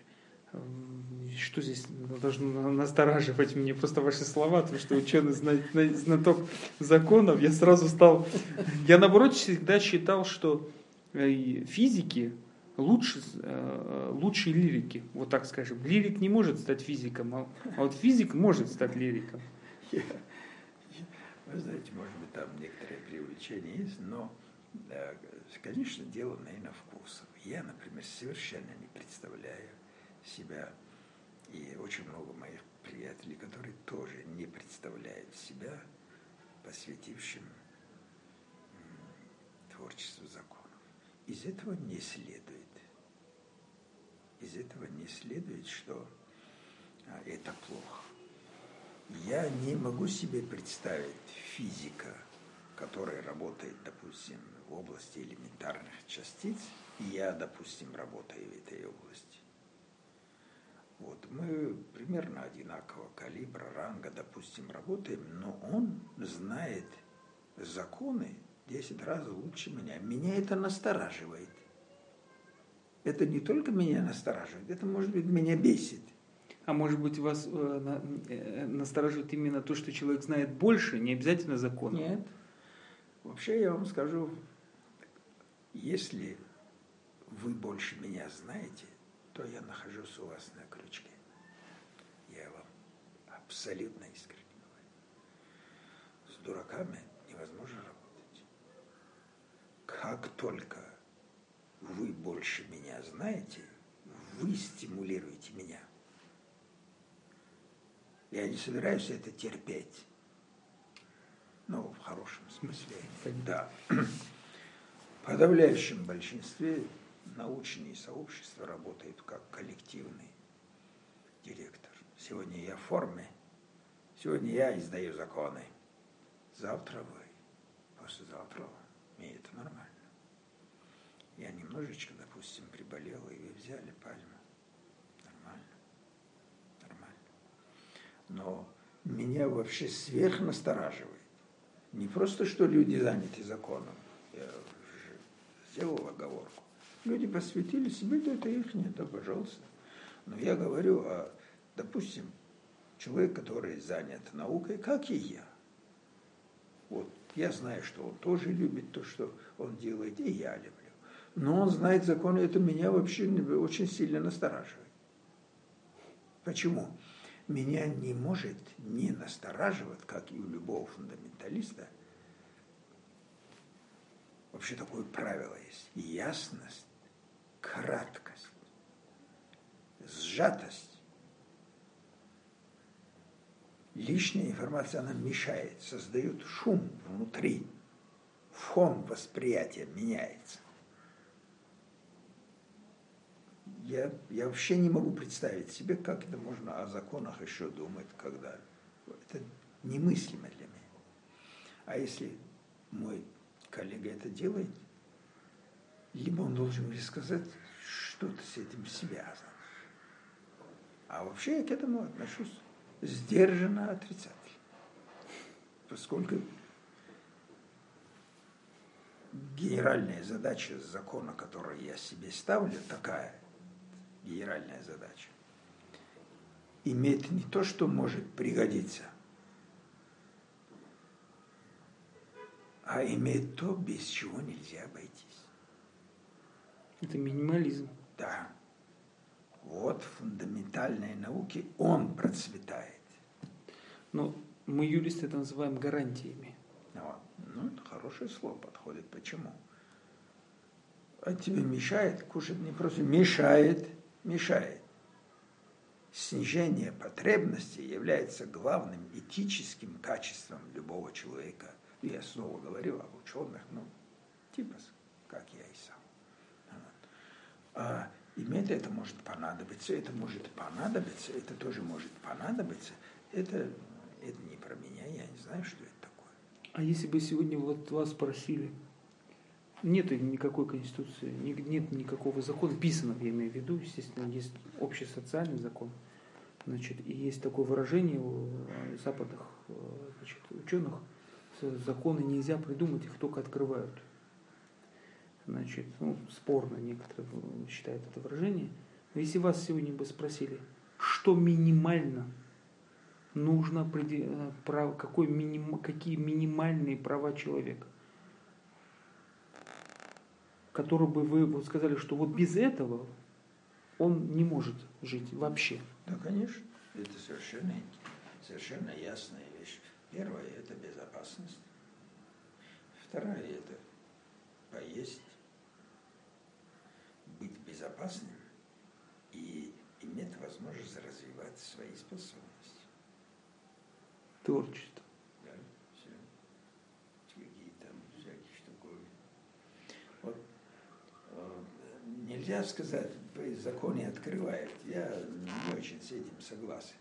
что здесь должно настораживать мне просто ваши слова, то что ученый знаток законов, я сразу стал... Я наоборот всегда считал, что э, физики лучше, э, лучше лирики, вот так скажем. Лирик не может стать физиком, а, а вот физик может стать лириком. Вы знаете, может быть, там некоторые преувеличения есть, но, конечно, дело, наверное, вкусов. Я, например, совершенно не представляю, себя. И очень много моих приятелей, которые тоже не представляют себя посвятившим творчеству законов. Из этого не следует, из этого не следует, что а, это плохо. Я не могу себе представить физика, который работает, допустим, в области элементарных частиц, и я, допустим, работаю в этой области. Вот, мы примерно одинакового калибра, ранга, допустим, работаем, но он знает законы 10 раз лучше меня. Меня это настораживает. Это не только меня настораживает, это, может быть, меня бесит. А может быть, вас э, э, настораживает именно то, что человек знает больше, не обязательно закон? Нет. Вообще я вам скажу, если вы больше меня знаете, то я нахожусь у вас на крючке. Я вам абсолютно искренне говорю. С дураками. Как только вы больше меня знаете, вы стимулируете меня. Я не собираюсь это терпеть. Ну, в хорошем смысле. Да. В подавляющем большинстве научные сообщества работают как коллективный директор. Сегодня я в форме, сегодня я издаю законы. Завтра вы, послезавтра вы. И это нормально. Я немножечко, допустим, приболел, и вы взяли пальму. Нормально. Нормально. Но меня вообще сверх настораживает. Не просто, что люди заняты законом. Я сделал оговорку. Люди посвятили себе, да это их нет, да, пожалуйста. Но я говорю о, допустим, человек, который занят наукой, как и я. Вот я знаю, что он тоже любит то, что он делает, и я люблю. Но он знает законы, это меня вообще очень сильно настораживает. Почему? Меня не может не настораживать, как и у любого фундаменталиста, вообще такое правило есть. Ясность, краткость, сжатость. Лишняя информация, она мешает, создает шум внутри. Фон восприятия меняется. Я, я вообще не могу представить себе, как это можно о законах еще думать, когда это немыслимо для меня. А если мой коллега это делает, либо он должен мне сказать, что-то с этим связано. А вообще я к этому отношусь сдержанно отрицательно. Поскольку генеральная задача закона, который я себе ставлю, такая генеральная задача, иметь не то, что может пригодиться – а иметь то, без чего нельзя обойтись. Это минимализм. Да. Вот фундаментальные науки, он процветает. Но мы, юристы, это называем гарантиями. Вот. Ну, это хорошее слово подходит. Почему? А тебе мешает кушать не просто мешает, мешает. Снижение потребностей является главным этическим качеством любого человека – я снова говорю об ученых, ну, типа, как я и сам. А иметь это может понадобиться, это может понадобиться, это тоже может понадобиться. Это, это не про меня, я не знаю, что это такое. А если бы сегодня вот вас спросили, нет никакой конституции, нет никакого закона, писанного, я имею в виду, естественно, есть общий социальный закон, значит, и есть такое выражение у западных э, значит, ученых – законы нельзя придумать, их только открывают. Значит, ну, спорно некоторые считают это выражение. Но если вас сегодня бы спросили, что минимально нужно, э, какой какие минимальные права человека, которые бы вы вот сказали, что вот без этого он не может жить вообще. Да, конечно. Это совершенно, совершенно ясная вещь. Первое – это безопасность. Второе – это поесть, быть безопасным и иметь возможность развивать свои способности. Творчество. Да, все. Какие там всякие штуковины. Вот э, нельзя сказать, законе открывает. Я не очень с этим согласен.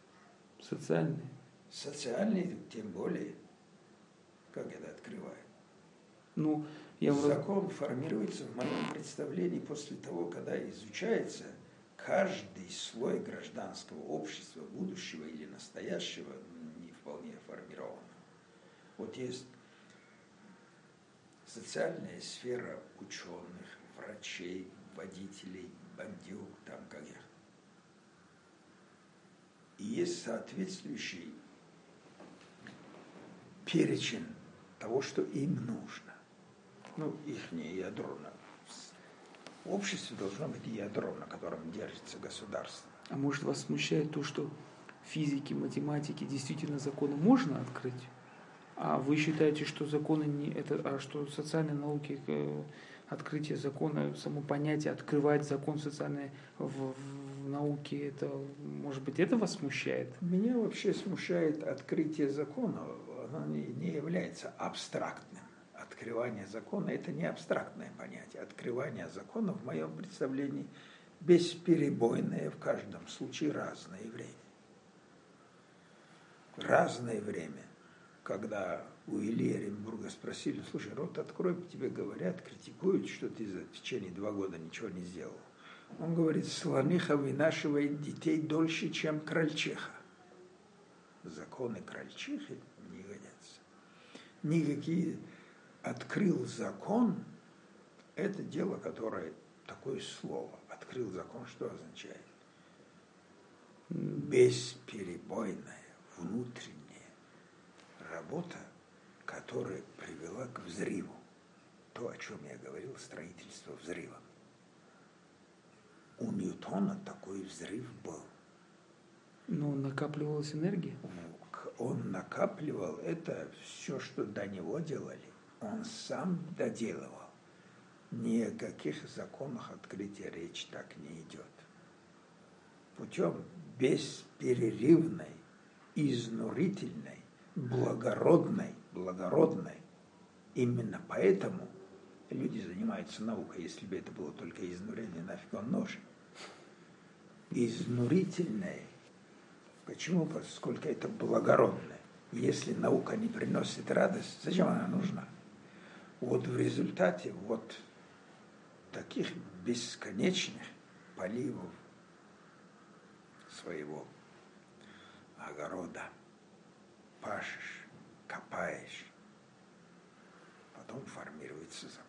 Социальные социальный, тем более, как это открывает. Ну, я Закон формируется в моем представлении после того, когда изучается каждый слой гражданского общества, будущего или настоящего, не вполне формировано. Вот есть социальная сфера ученых, врачей, водителей, бандюк, там как я. И есть соответствующий перечень того, что им нужно. Ну, их не ядро. В обществе должно быть ядро, на котором держится государство. А может вас смущает то, что физики, математики действительно законы можно открыть? А вы считаете, что законы не это, а что социальные науки, э, открытие закона, само понятие, открывать закон социальный в, в науке, это, может быть, это вас смущает? Меня вообще смущает открытие закона. Оно не, не является абстрактным. Открывание закона – это не абстрактное понятие. Открывание закона, в моем представлении, бесперебойное в каждом случае разное время. Разное время, когда у Ильи Оренбурга спросили, слушай, рот открой, тебе говорят, критикуют, что ты за течение два года ничего не сделал. Он говорит, слониха вынашивает детей дольше, чем крольчиха. Законы крольчихи не годятся. Никакие открыл закон, это дело, которое такое слово. Открыл закон, что означает? Бесперебойная внутренняя работа, которая привела к взрыву. То, о чем я говорил, строительство взрыва. У Ньютона такой взрыв был. Но накапливалась энергия? Он накапливал это все, что до него делали. Он сам доделывал. Ни о каких законах открытия речь так не идет. Путем бесперерывной, изнурительной, благородной, благородной. Именно поэтому люди занимаются наукой. Если бы это было только изнурение, нафиг он нужен. Изнурительное. Почему? Поскольку это благородное. Если наука не приносит радость, зачем она нужна? Вот в результате вот таких бесконечных поливов своего огорода пашешь, копаешь, потом формируется закон.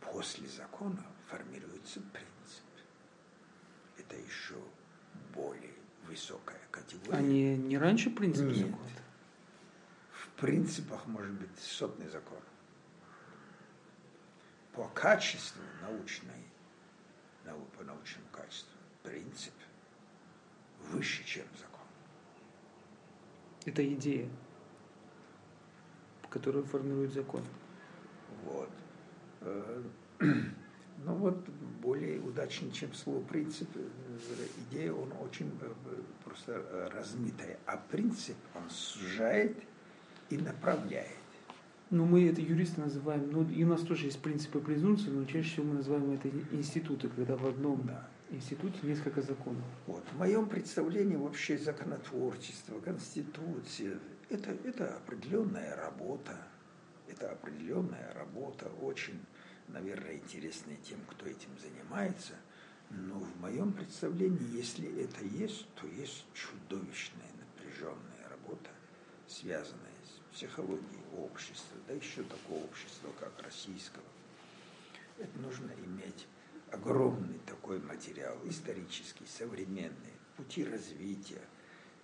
После закона формируется принцип. Это еще более высокая категория. А не, раньше принцип Нет. закона? В принципах может быть сотный закон. По качеству научной, нау- по научному качеству, принцип выше, чем закон. Это идея, которая формирует закон. Вот. Э, Ну вот более удачный, чем слово принцип, э, идея, он очень э, просто размытая. А принцип, он сужает и направляет. Ну, мы это юристы называем, ну, и у нас тоже есть принципы презумпции, но чаще всего мы называем это институты, когда в одном Да. Институте несколько законов. Вот. В моем представлении вообще законотворчество, конституция, это, это определенная работа, это определенная работа, очень, наверное, интересная тем, кто этим занимается. Но в моем представлении, если это есть, то есть чудовищная напряженная работа, связанная с психологией общества, да еще такого общества, как российского. Это нужно иметь огромный такой материал, исторический, современный, пути развития.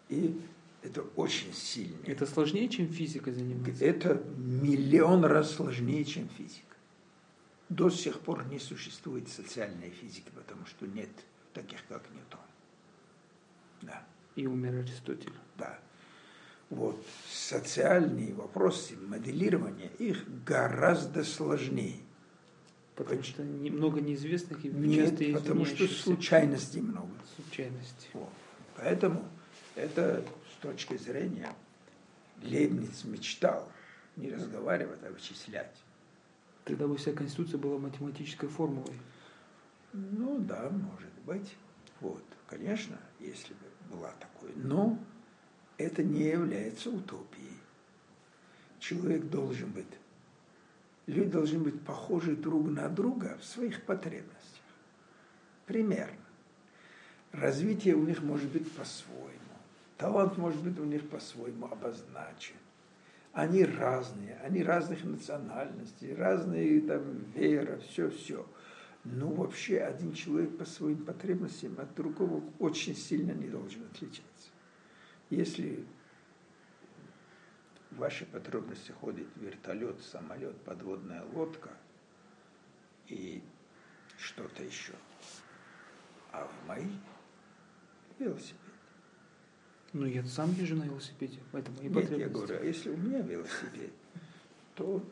И это очень сильно. Это сложнее, чем физикой заниматься? Это миллион раз сложнее, чем физика. До сих пор не существует социальной физики, потому что нет таких, как Ньютон. Да, И умер Аристотель. да. Вот социальные вопросы, моделирования, их гораздо сложнее. Потому что не- много неизвестных и Нет, часто потому что случайностей много. случайностей. Вот. Поэтому это с точки зрения Лейбниц мечтал не разговаривать, а вычислять. Тогда бы вся Конституция была математической формулой. Ну да, может быть. Вот, конечно, если бы была такой. Но это не является утопией. Человек должен быть, люди должны быть похожи друг на друга в своих потребностях. Примерно. Развитие у них может быть по-своему. Талант может быть у них по-своему обозначен. Они разные, они разных национальностей, разные там вера, все-все. Но вообще один человек по своим потребностям от другого очень сильно не должен отличаться. Если ваши потребности ходит вертолет, самолет, подводная лодка и что-то еще, а в мои велосипед. Ну, я сам езжу на велосипеде, поэтому и Нет, я говорю, а если у меня велосипед, то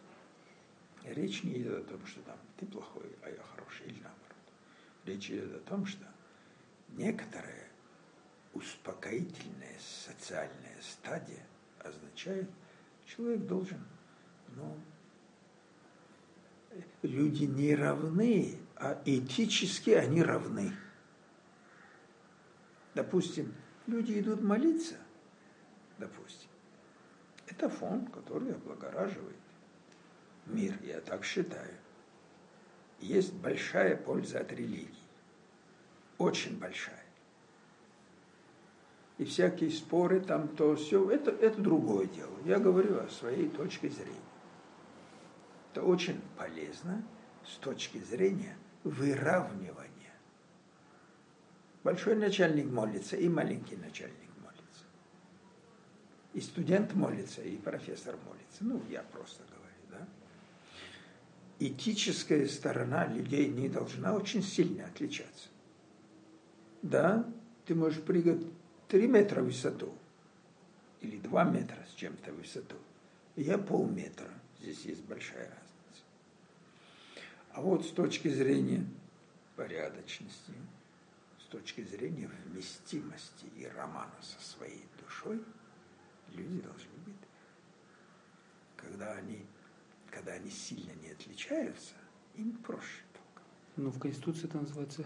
речь не идет о том, что там ты плохой, а я хороший, или наоборот. Речь идет о том, что некоторая успокоительная социальная стадия означает, человек должен, ну, люди не равны, а этически они равны. Допустим, люди идут молиться, допустим. Это фон, который облагораживает мир, я так считаю. Есть большая польза от религии. Очень большая. И всякие споры там, то все, это, это другое дело. Я говорю о своей точке зрения. Это очень полезно с точки зрения выравнивания. Большой начальник молится, и маленький начальник молится. И студент молится, и профессор молится. Ну, я просто говорю, да. Этическая сторона людей не должна очень сильно отличаться. Да, ты можешь прыгать 3 метра в высоту, или 2 метра с чем-то в высоту. Я полметра. Здесь есть большая разница. А вот с точки зрения порядочности, с точки зрения вместимости и романа со своей душой, люди должны быть, когда они, когда они сильно не отличаются, им проще только. Но в Конституции это называется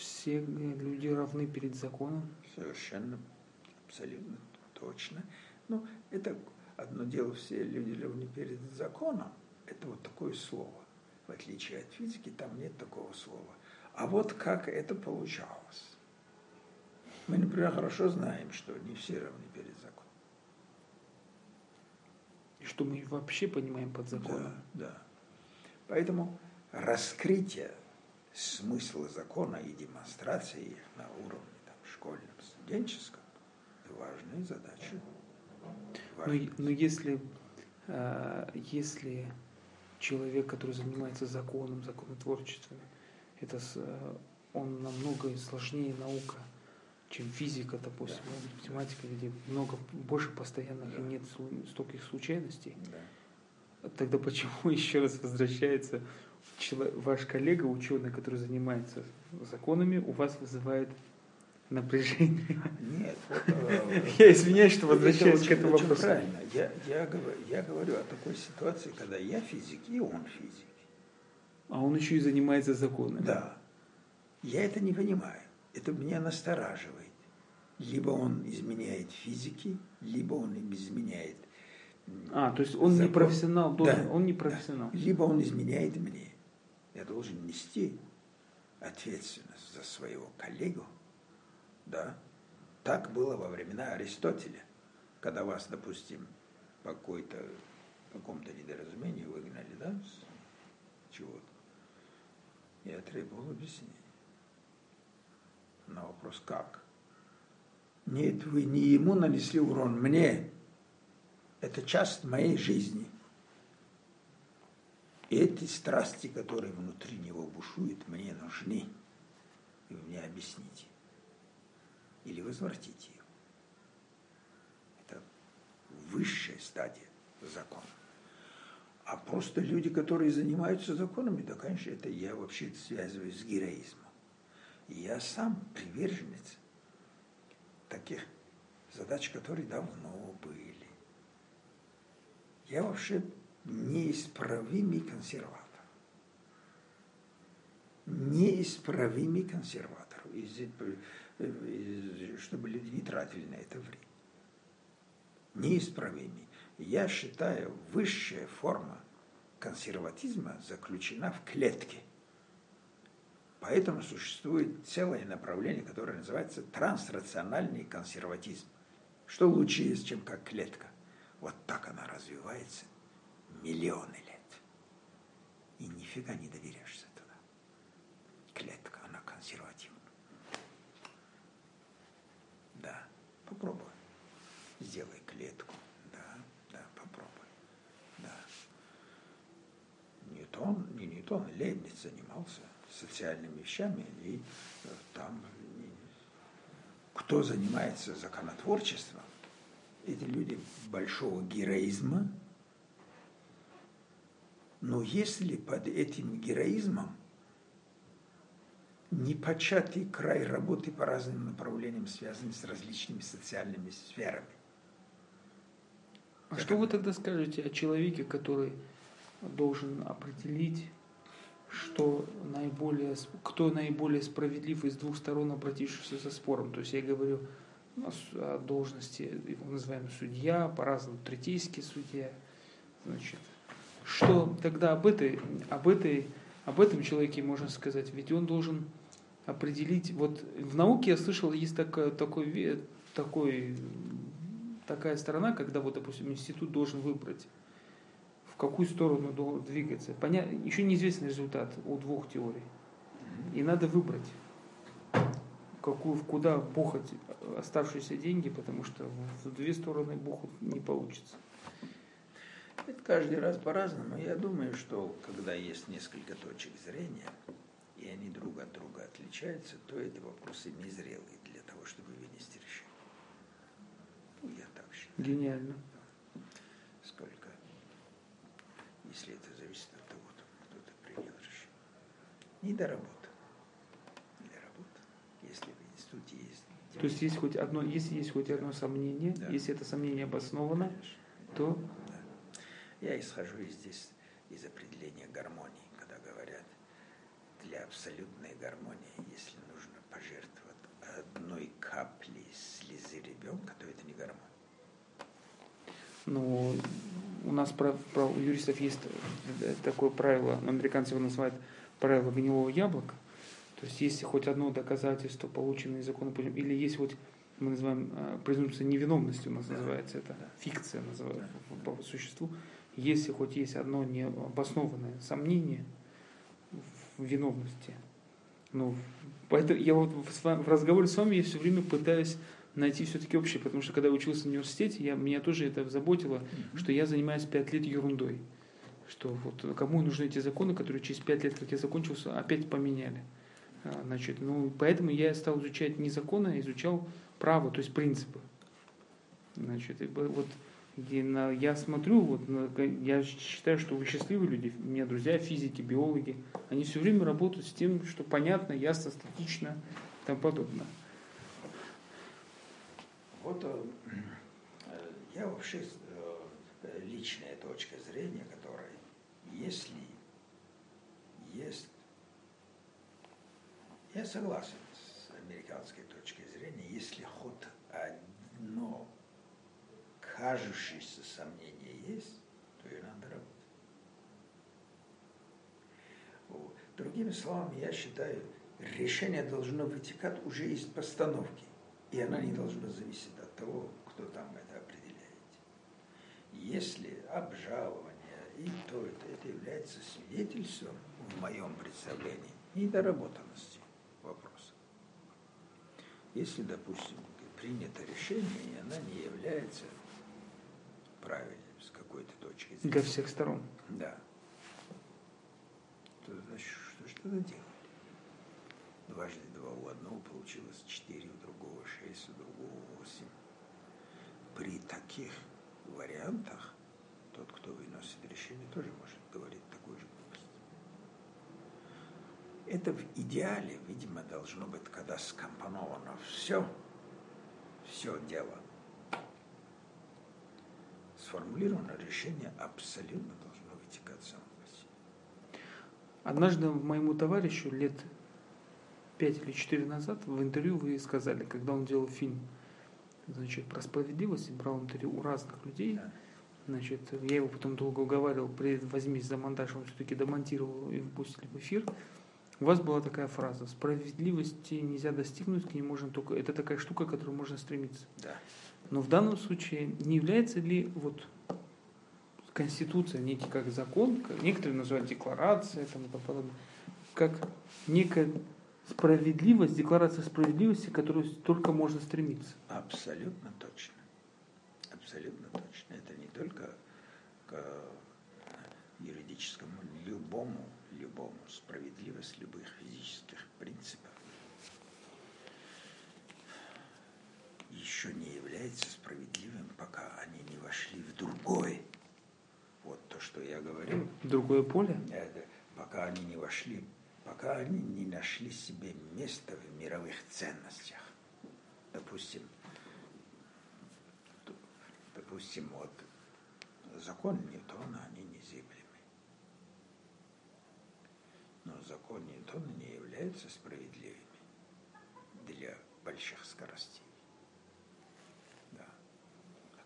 все люди равны перед законом. Совершенно, абсолютно точно. Ну, это одно дело, все люди равны перед законом. Это вот такое слово. В отличие от физики, там нет такого слова. А вот как это получалось. Мы, например, хорошо знаем, что не все равны перед законом. И что мы вообще понимаем под законом. Да, да. Поэтому раскрытие смысла закона и демонстрации их на уровне там, школьном, студенческом – это важная задача. Но, но если, э, если человек, который занимается законом, законотворчеством, это э, он намного сложнее наука, чем физика, допустим, да. математика, где много больше постоянных да. и нет стольких случайностей. Да. Тогда почему еще раз возвращается ваш коллега, ученый, который занимается законами, у вас вызывает напряжение? Нет. Э, я извиняюсь, что возвращаюсь к этому вопросу. Правильно. Я, говорю, я говорю о такой ситуации, когда я физик, и он физик. А он еще и занимается законами. Да. Я это не понимаю. Это меня настораживает. Либо он изменяет физики, либо он изменяет а, то есть он закон. не профессионал, должен, да, он не профессионал. Да. Либо он изменяет мне. Я должен нести ответственность за своего коллегу. Да. Так было во времена Аристотеля, когда вас, допустим, по какой-то каком-то недоразумении выгнали, да, чего-то. Я требовал объяснения. На вопрос «как?». Нет, вы не ему нанесли урон, мне. Это часть моей жизни. Эти страсти, которые внутри него бушуют, мне нужны. И вы мне объясните. Или возвратите их. Это высшая стадия закона. А просто люди, которые занимаются законами, да, конечно, это я вообще связываю с героизмом. я сам приверженец таких задач, которые давно были. Я вообще неисправимый консерватор. Неисправимый консерватор. Чтобы люди не тратили на это время. Неисправимый. Я считаю, высшая форма консерватизма заключена в клетке. Поэтому существует целое направление, которое называется трансрациональный консерватизм. Что лучше есть, чем как клетка? Вот так она развивается миллионы лет. И нифига не доверяешься туда. Клетка, она консервативна. Да, попробуй. Сделай клетку. Да, да, попробуй. Да. Ньютон, не Ньютон, Лейбниц занимался социальными вещами, и э, там кто занимается законотворчеством, эти люди большого героизма, но если под этим героизмом непочатый край работы по разным направлениям, связанным с различными социальными сферами. А что вы тогда скажете о человеке, который должен определить, что наиболее, кто наиболее справедлив из двух сторон, обратившихся со спором? То есть я говорю о должности, его называем судья, по-разному, третейский судья. Значит, что тогда об этой, об этой, об этом человеке можно сказать? Ведь он должен определить, вот в науке я слышал, есть такой, такой, такой, такая сторона, когда вот, допустим, институт должен выбрать, в какую сторону двигаться. Поня... Еще неизвестный результат у двух теорий. И надо выбрать, какую, куда бухать оставшиеся деньги, потому что в две стороны бухать не получится. Это каждый раз по-разному. Я думаю, что когда есть несколько точек зрения, и они друг от друга отличаются, то эти вопросы незрелые для того, чтобы вынести решение. Ну, я так считаю. Гениально. Сколько, если это зависит от того, кто-то принял решение. Не до работы. Не до работы. Если в институте есть... То есть есть хоть одно, если есть хоть одно сомнение, да. если это сомнение обосновано, Конечно. то... Я исхожу здесь из определения гармонии для абсолютной гармонии, если нужно пожертвовать одной каплей слезы ребенка, то это не гармония. Ну, у нас про, про, у юристов есть такое правило, американцы его называют правило гнилого яблока. То есть, если хоть одно доказательство, полученное законом, или есть хоть мы называем э, презумпция невиновности, у нас да. называется это, да. фикция называется да. по существу. Если хоть есть одно необоснованное сомнение, виновности. Ну, поэтому я вот в разговоре с вами я все время пытаюсь найти все-таки общее, потому что когда я учился в университете, я, меня тоже это заботило, mm-hmm. что я занимаюсь пять лет ерундой. Что вот кому нужны эти законы, которые через пять лет, как я закончился, опять поменяли. А, значит, ну, поэтому я стал изучать не законы, а изучал право, то есть принципы. Значит, и вот и на, я смотрю, вот, на, я считаю, что вы счастливые люди, у меня друзья физики, биологи, они все время работают с тем, что понятно, ясно, статично и тому подобное. Вот э, я вообще э, личная точка зрения, которая, если есть, я согласен с американской точкой зрения, если хоть одно кажущееся сомнение есть, то и надо работать. Другими словами, я считаю, решение должно вытекать уже из постановки, и она не должна зависеть от того, кто там это определяет. Если обжалование и то это, это является свидетельством, в моем представлении, недоработанности вопроса. Если, допустим, принято решение, и она не является правильным с какой-то точки зрения. Для всех сторон. Да. То значит, что же тогда делать? Дважды два у одного получилось четыре, у другого шесть, у другого восемь. При таких вариантах тот, кто выносит решение, тоже может говорить такую же глупость. Это в идеале, видимо, должно быть, когда скомпоновано все, все дело – сформулировано, решение абсолютно должно вытекать само Однажды моему товарищу лет пять или четыре назад в интервью вы сказали, когда он делал фильм значит, про справедливость, брал интервью у разных людей, да. значит, я его потом долго уговаривал, возьмись за монтаж, он все-таки домонтировал и выпустили в эфир. У вас была такая фраза, справедливости нельзя достигнуть, к ней можно только, это такая штука, к которой можно стремиться. Да. Но в данном случае не является ли вот Конституция некий как закон, некоторые называют декларация, там, и подобное, как некая справедливость, декларация справедливости, к которой только можно стремиться? Абсолютно точно. Абсолютно точно. Это не только к юридическому, любому, любому справедливость любых физических принципов еще не является справедливым, пока они не вошли в другой. Вот то, что я говорил. Другое поле? Это, пока они не вошли, пока они не нашли себе места в мировых ценностях. Допустим, допустим, вот закон Ньютона, они незыблемы. Но закон Ньютона не являются справедливыми для больших скоростей. Да,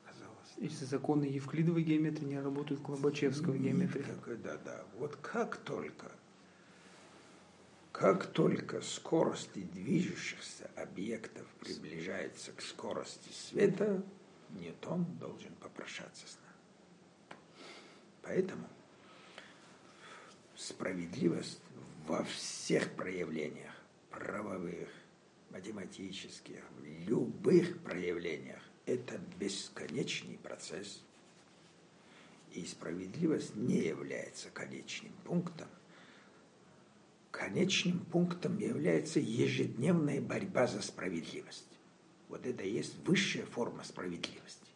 оказалось. Если законы Евклидовой геометрии не работают в Клобачевской геометрии. Да, да. Вот как только как только скорости движущихся объектов приближается к скорости света, Ньютон должен попрощаться с нами. Поэтому справедливость во всех проявлениях, правовых, математических, в любых проявлениях, это бесконечный процесс. И справедливость не является конечным пунктом – конечным пунктом является ежедневная борьба за справедливость. Вот это и есть высшая форма справедливости.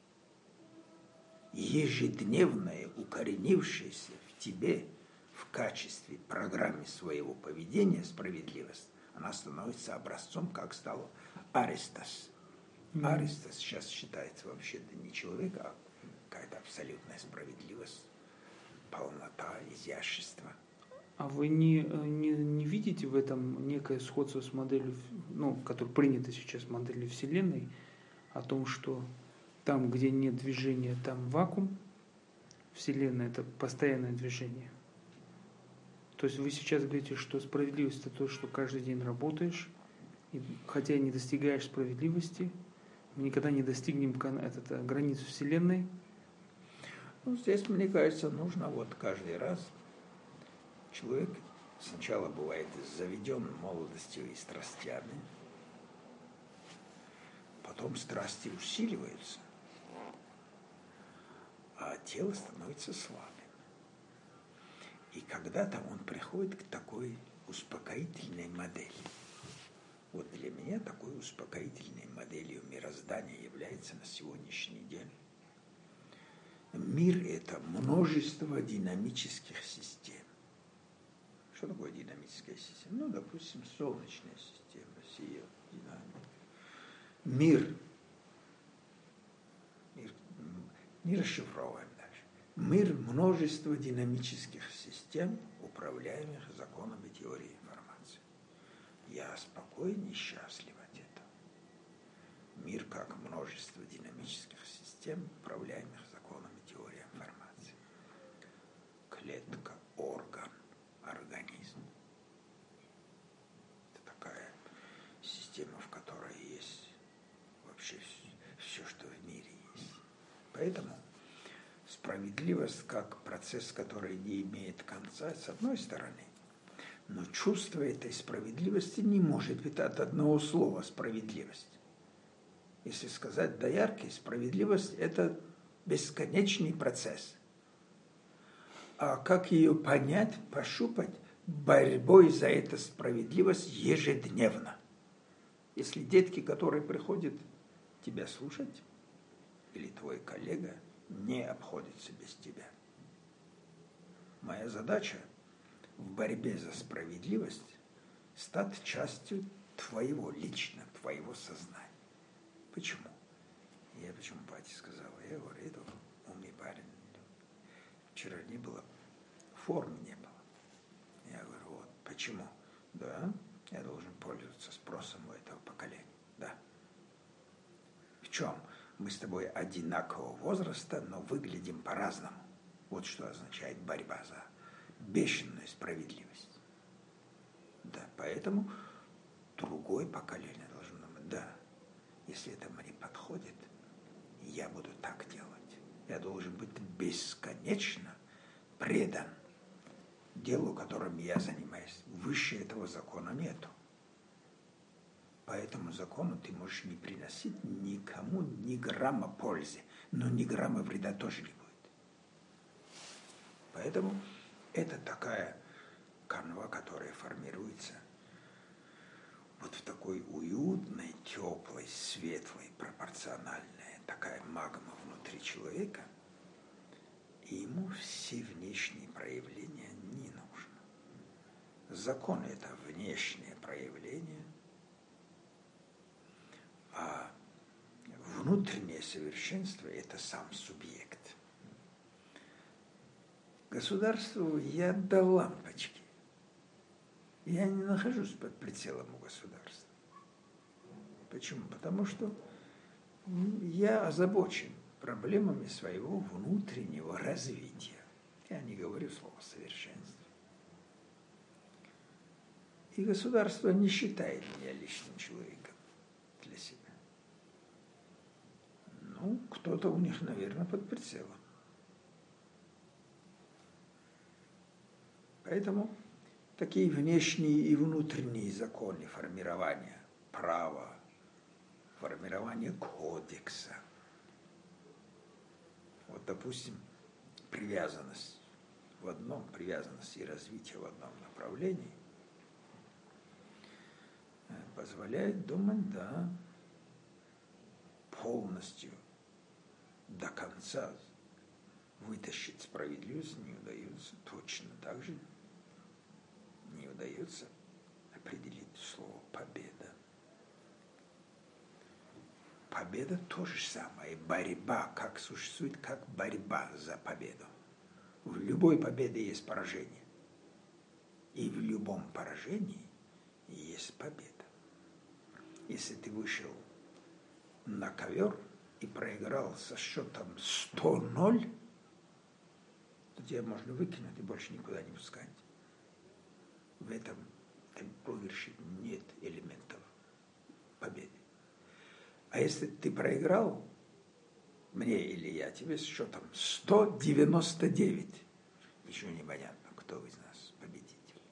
Ежедневная, укоренившаяся в тебе в качестве программы своего поведения справедливость, она становится образцом, как стал Аристос. Сейчас считается вообще да не человек, а какая-то абсолютная справедливость, полнота, изящество – а вы не, не, не видите в этом некое сходство с моделью, ну, которая принята сейчас моделью Вселенной, о том, что там, где нет движения, там вакуум, Вселенная – это постоянное движение. То есть вы сейчас говорите, что справедливость – это то, что каждый день работаешь, и, хотя не достигаешь справедливости, мы никогда не достигнем этот, э, границу Вселенной. Ну, здесь, мне кажется, нужно вот каждый раз Человек сначала бывает заведен молодостью и страстями, потом страсти усиливаются, а тело становится слабым. И когда-то он приходит к такой успокоительной модели. Вот для меня такой успокоительной моделью мироздания является на сегодняшний день. Мир – это множество динамических систем. Что такое динамическая система? Ну, допустим, солнечная система, сия, динамика. Мир. Мир не расшифровываем дальше. Мир – множество динамических систем, управляемых законами теории. Я спокоен и счастлив от этого. Мир как множество динамических систем, управляемых законами теории информации. Клетка, орган, организм. Это такая система, в которой есть вообще все, что в мире есть. Поэтому справедливость как процесс, который не имеет конца, с одной стороны, но чувство этой справедливости не может быть от одного слова справедливость. Если сказать доярки, справедливость – это бесконечный процесс – а как ее понять, пощупать, борьбой за эту справедливость ежедневно. Если детки, которые приходят тебя слушать, или твой коллега, не обходится без тебя. Моя задача в борьбе за справедливость стать частью твоего лично, твоего сознания. Почему? Я почему пати сказала, я говорю, это умный парень, вчера не было, формы не было. Я говорю, вот, почему? Да, я должен пользоваться спросом у этого поколения. Да. В чем? Мы с тобой одинакового возраста, но выглядим по-разному. Вот что означает борьба за бешеную справедливость. Да, поэтому другое поколение должно думать, да, если это мне подходит, я буду так делать. Я должен быть бесконечно предан делу, которым я занимаюсь. Выше этого закона нету. По этому закону ты можешь не приносить никому ни грамма пользы, но ни грамма вреда тоже не будет. Поэтому это такая канва, которая формируется вот в такой уютной, теплой, светлой, пропорциональной такая магма внутри человека, и ему все внешние проявления не нужны. закон – это внешнее проявление, а внутреннее совершенство – это сам субъект. Государству я до лампочки. Я не нахожусь под прицелом у государства. Почему? Потому что я озабочен проблемами своего внутреннего развития. Я не говорю слово совершенство. И государство не считает меня личным человеком для себя. Ну, кто-то у них, наверное, под прицелом. Поэтому такие внешние и внутренние законы формирования права, формирования кодекса. Вот, допустим, привязанность в одном, привязанность и развитие в одном направлении позволяет думать, да, полностью, до конца вытащить справедливость не удается точно так же удается определить слово победа. Победа то же самое. Борьба, как существует, как борьба за победу. В любой победе есть поражение. И в любом поражении есть победа. Если ты вышел на ковер и проиграл со счетом 100-0, то тебя можно выкинуть и больше никуда не пускать в этом проигрыше нет элементов победы. А если ты проиграл, мне или я тебе с счетом 199, еще не понятно, кто из нас победитель.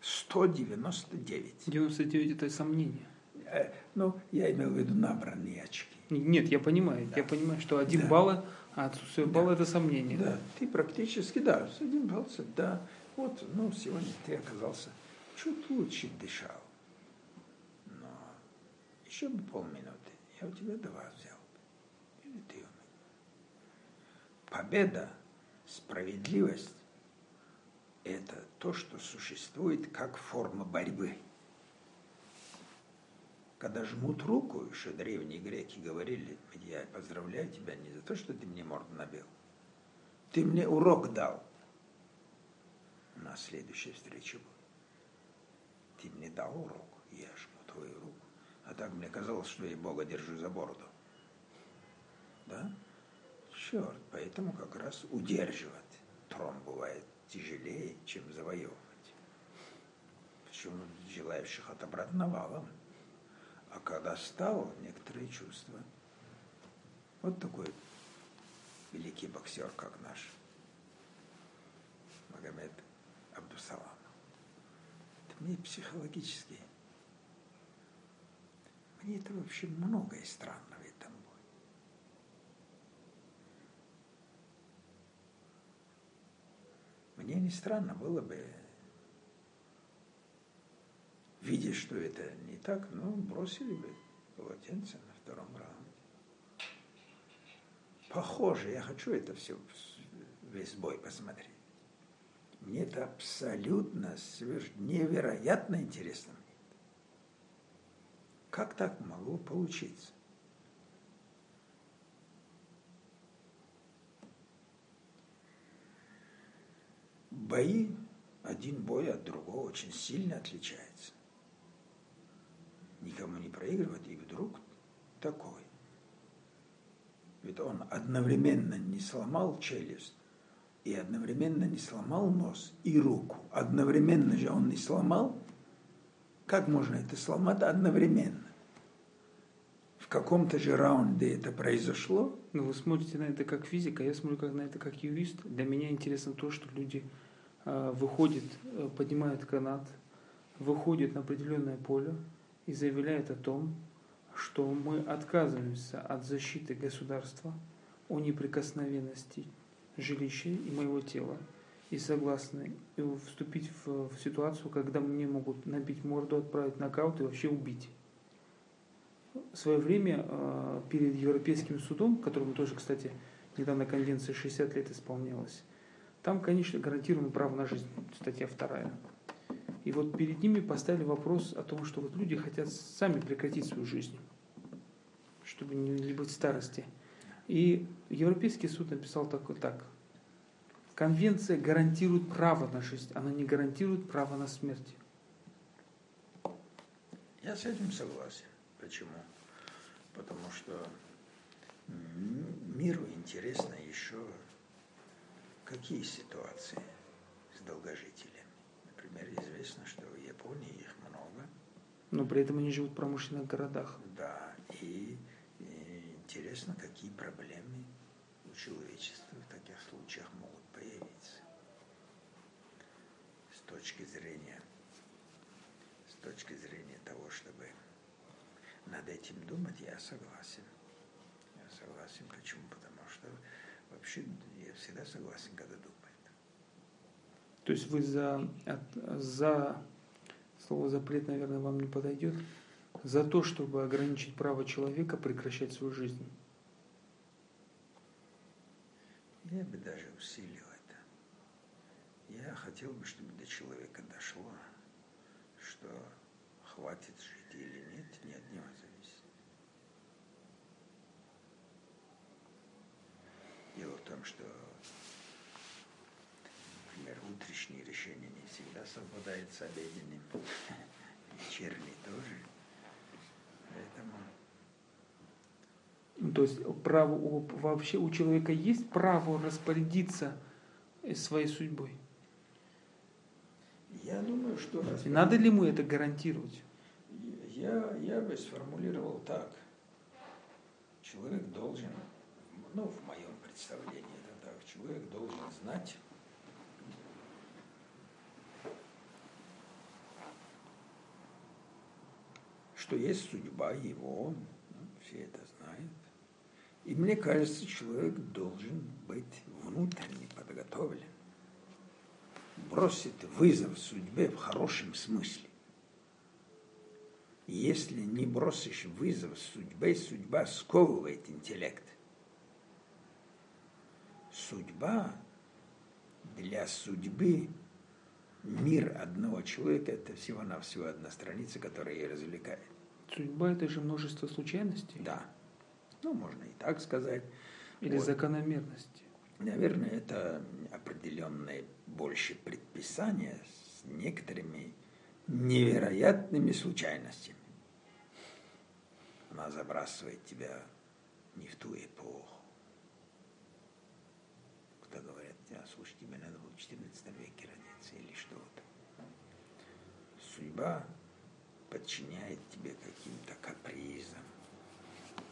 199. 99 это сомнение. Э, ну, я имел в виду набранные очки. Нет, я понимаю. Да. Я понимаю, что один да. балл, а отсутствие да. балла это сомнение. Да, ты практически, да, с один балл, да. Вот, ну, сегодня ты оказался чуть лучше дышал. Но еще бы полминуты, я у тебя два взял бы. Или ты у меня. Победа, справедливость – это то, что существует как форма борьбы. Когда жмут руку, еще древние греки говорили, я поздравляю тебя не за то, что ты мне морду набил, ты мне урок дал – на следующей встрече был. Ты мне дал урок, я жму твою руку. А так мне казалось, что я Бога держу за бороду. Да? Черт, поэтому как раз удерживать трон бывает тяжелее, чем завоевывать. Почему желающих отобрать навалом. А когда стал, некоторые чувства. Вот такой великий боксер, как наш Магомед Абдусалам. Это мне психологически. Мне это вообще многое странного этом было. Мне не странно было бы, видя, что это не так, ну, бросили бы полотенце на втором раунде. Похоже, я хочу это все, весь бой посмотреть. Мне это абсолютно невероятно интересно. Как так могло получиться? Бои, один бой от другого очень сильно отличается. Никому не проигрывать, и вдруг такой. Ведь он одновременно не сломал челюсть, и одновременно не сломал нос и руку. Одновременно же он не сломал. Как можно это сломать одновременно? В каком-то же раунде это произошло. Ну, вы смотрите на это как физик, а я смотрю как на это как юрист. Для меня интересно то, что люди э, выходят, поднимают канат, выходят на определенное поле и заявляют о том, что мы отказываемся от защиты государства, о неприкосновенности жилища и моего тела и согласны вступить в, в ситуацию, когда мне могут набить морду, отправить нокаут и вообще убить. В свое время э, перед Европейским судом, которому тоже, кстати, недавно конвенция 60 лет исполнялась, там, конечно, гарантировано право на жизнь, статья вторая. И вот перед ними поставили вопрос о том, что вот люди хотят сами прекратить свою жизнь, чтобы не быть в старости. И Европейский суд написал так, так. Конвенция гарантирует право на жизнь, она не гарантирует право на смерть. Я с этим согласен. Почему? Потому что миру интересно еще какие ситуации с долгожителями. Например, известно, что в Японии их много. Но при этом они живут в промышленных городах. Да, и интересно, какие проблемы у человечества в таких случаях могут появиться. С точки зрения, с точки зрения того, чтобы над этим думать, я согласен. Я согласен. Почему? Потому что вообще я всегда согласен, когда думаю. То есть вы за, за слово запрет, наверное, вам не подойдет, за то, чтобы ограничить право человека прекращать свою жизнь. Я бы даже усилил это. Я хотел бы, чтобы до человека дошло, что хватит жить или нет, не от него зависит. Дело в том, что утренние решения не всегда совпадают с обеденным. Вечерний тоже. Поэтому... Ну, то есть право, вообще у человека есть право распорядиться своей судьбой? Я думаю, что... Надо ли ему это гарантировать? Я, я бы сформулировал так. Человек должен, ну, в моем представлении это так, человек должен знать, что есть судьба его, все это. И мне кажется, человек должен быть внутренне подготовлен, бросит вызов судьбе в хорошем смысле. Если не бросишь вызов судьбе, судьба сковывает интеллект. Судьба для судьбы мир одного человека – это всего-навсего одна страница, которая ее развлекает. Судьба – это же множество случайностей? Да. Ну, можно и так сказать. Или вот. закономерности? Наверное, это определенное больше предписание с некоторыми невероятными случайностями. Она забрасывает тебя не в ту эпоху. Кто говорят, а, слушай, тебе надо было в 14 веке родиться или что-то. Судьба подчиняет тебе каким-то капризам.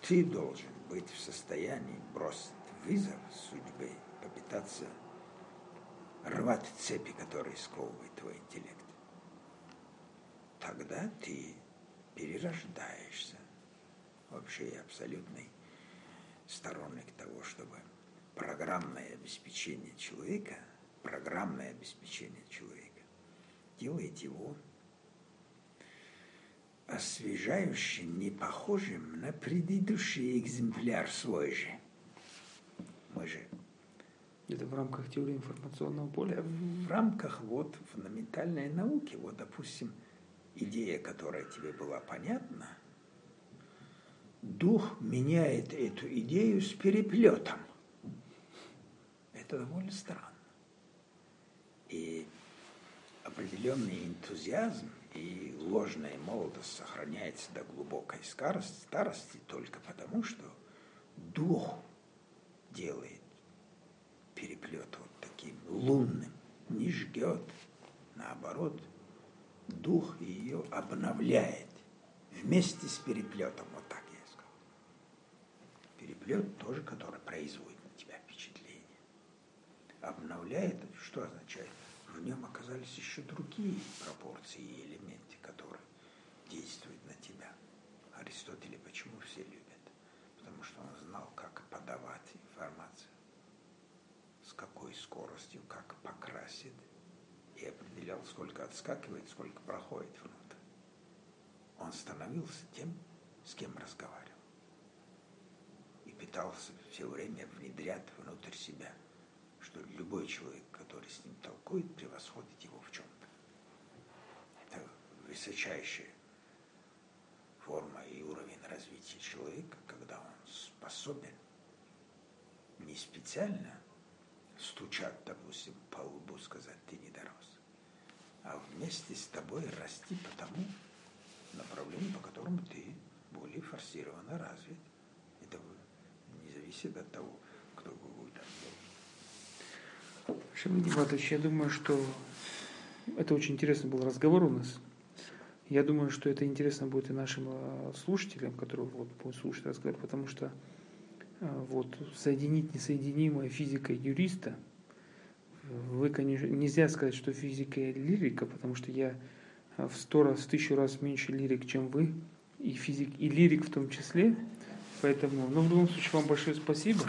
Ты должен быть в состоянии бросить вызов судьбе, попытаться рвать цепи, которые сковывают твой интеллект. Тогда ты перерождаешься. Вообще я абсолютный сторонник того, чтобы программное обеспечение человека, программное обеспечение человека делает его освежающим, не похожим на предыдущий экземпляр свой же. Мы же это в рамках теории информационного поля? В рамках вот фундаментальной науки, вот, допустим, идея, которая тебе была понятна, дух меняет эту идею с переплетом. Это довольно странно. И определенный энтузиазм – и ложная молодость сохраняется до глубокой старости только потому, что дух делает переплет вот таким лунным, не жгет, наоборот, дух ее обновляет вместе с переплетом, вот так я сказал. Переплет тоже, который производит на тебя впечатление. Обновляет, что означает? В нем оказались еще другие пропорции и элементы, которые действуют на тебя. Аристотеля почему все любят? Потому что он знал, как подавать информацию, с какой скоростью, как покрасит, и определял, сколько отскакивает, сколько проходит внутрь. Он становился тем, с кем разговаривал. И пытался все время внедрять внутрь себя, что любой человек который с ним толкует, превосходит его в чем-то. высочайшая форма и уровень развития человека, когда он способен не специально стучать, допустим, по лбу, сказать, ты не дорос, а вместе с тобой расти по тому направлению, по которому ты более форсированно развит. Это не зависит от того, кто какой там Шамиль Гибатович, я думаю, что это очень интересный был разговор у нас. Я думаю, что это интересно будет и нашим э, слушателям, которые вот будут слушать разговор, потому что э, вот соединить несоединимое физика и юриста, вы, конечно, нельзя сказать, что физика и лирика, потому что я э, в сто раз, в тысячу раз меньше лирик, чем вы, и физик, и лирик в том числе. Поэтому, ну, в любом случае, вам большое спасибо.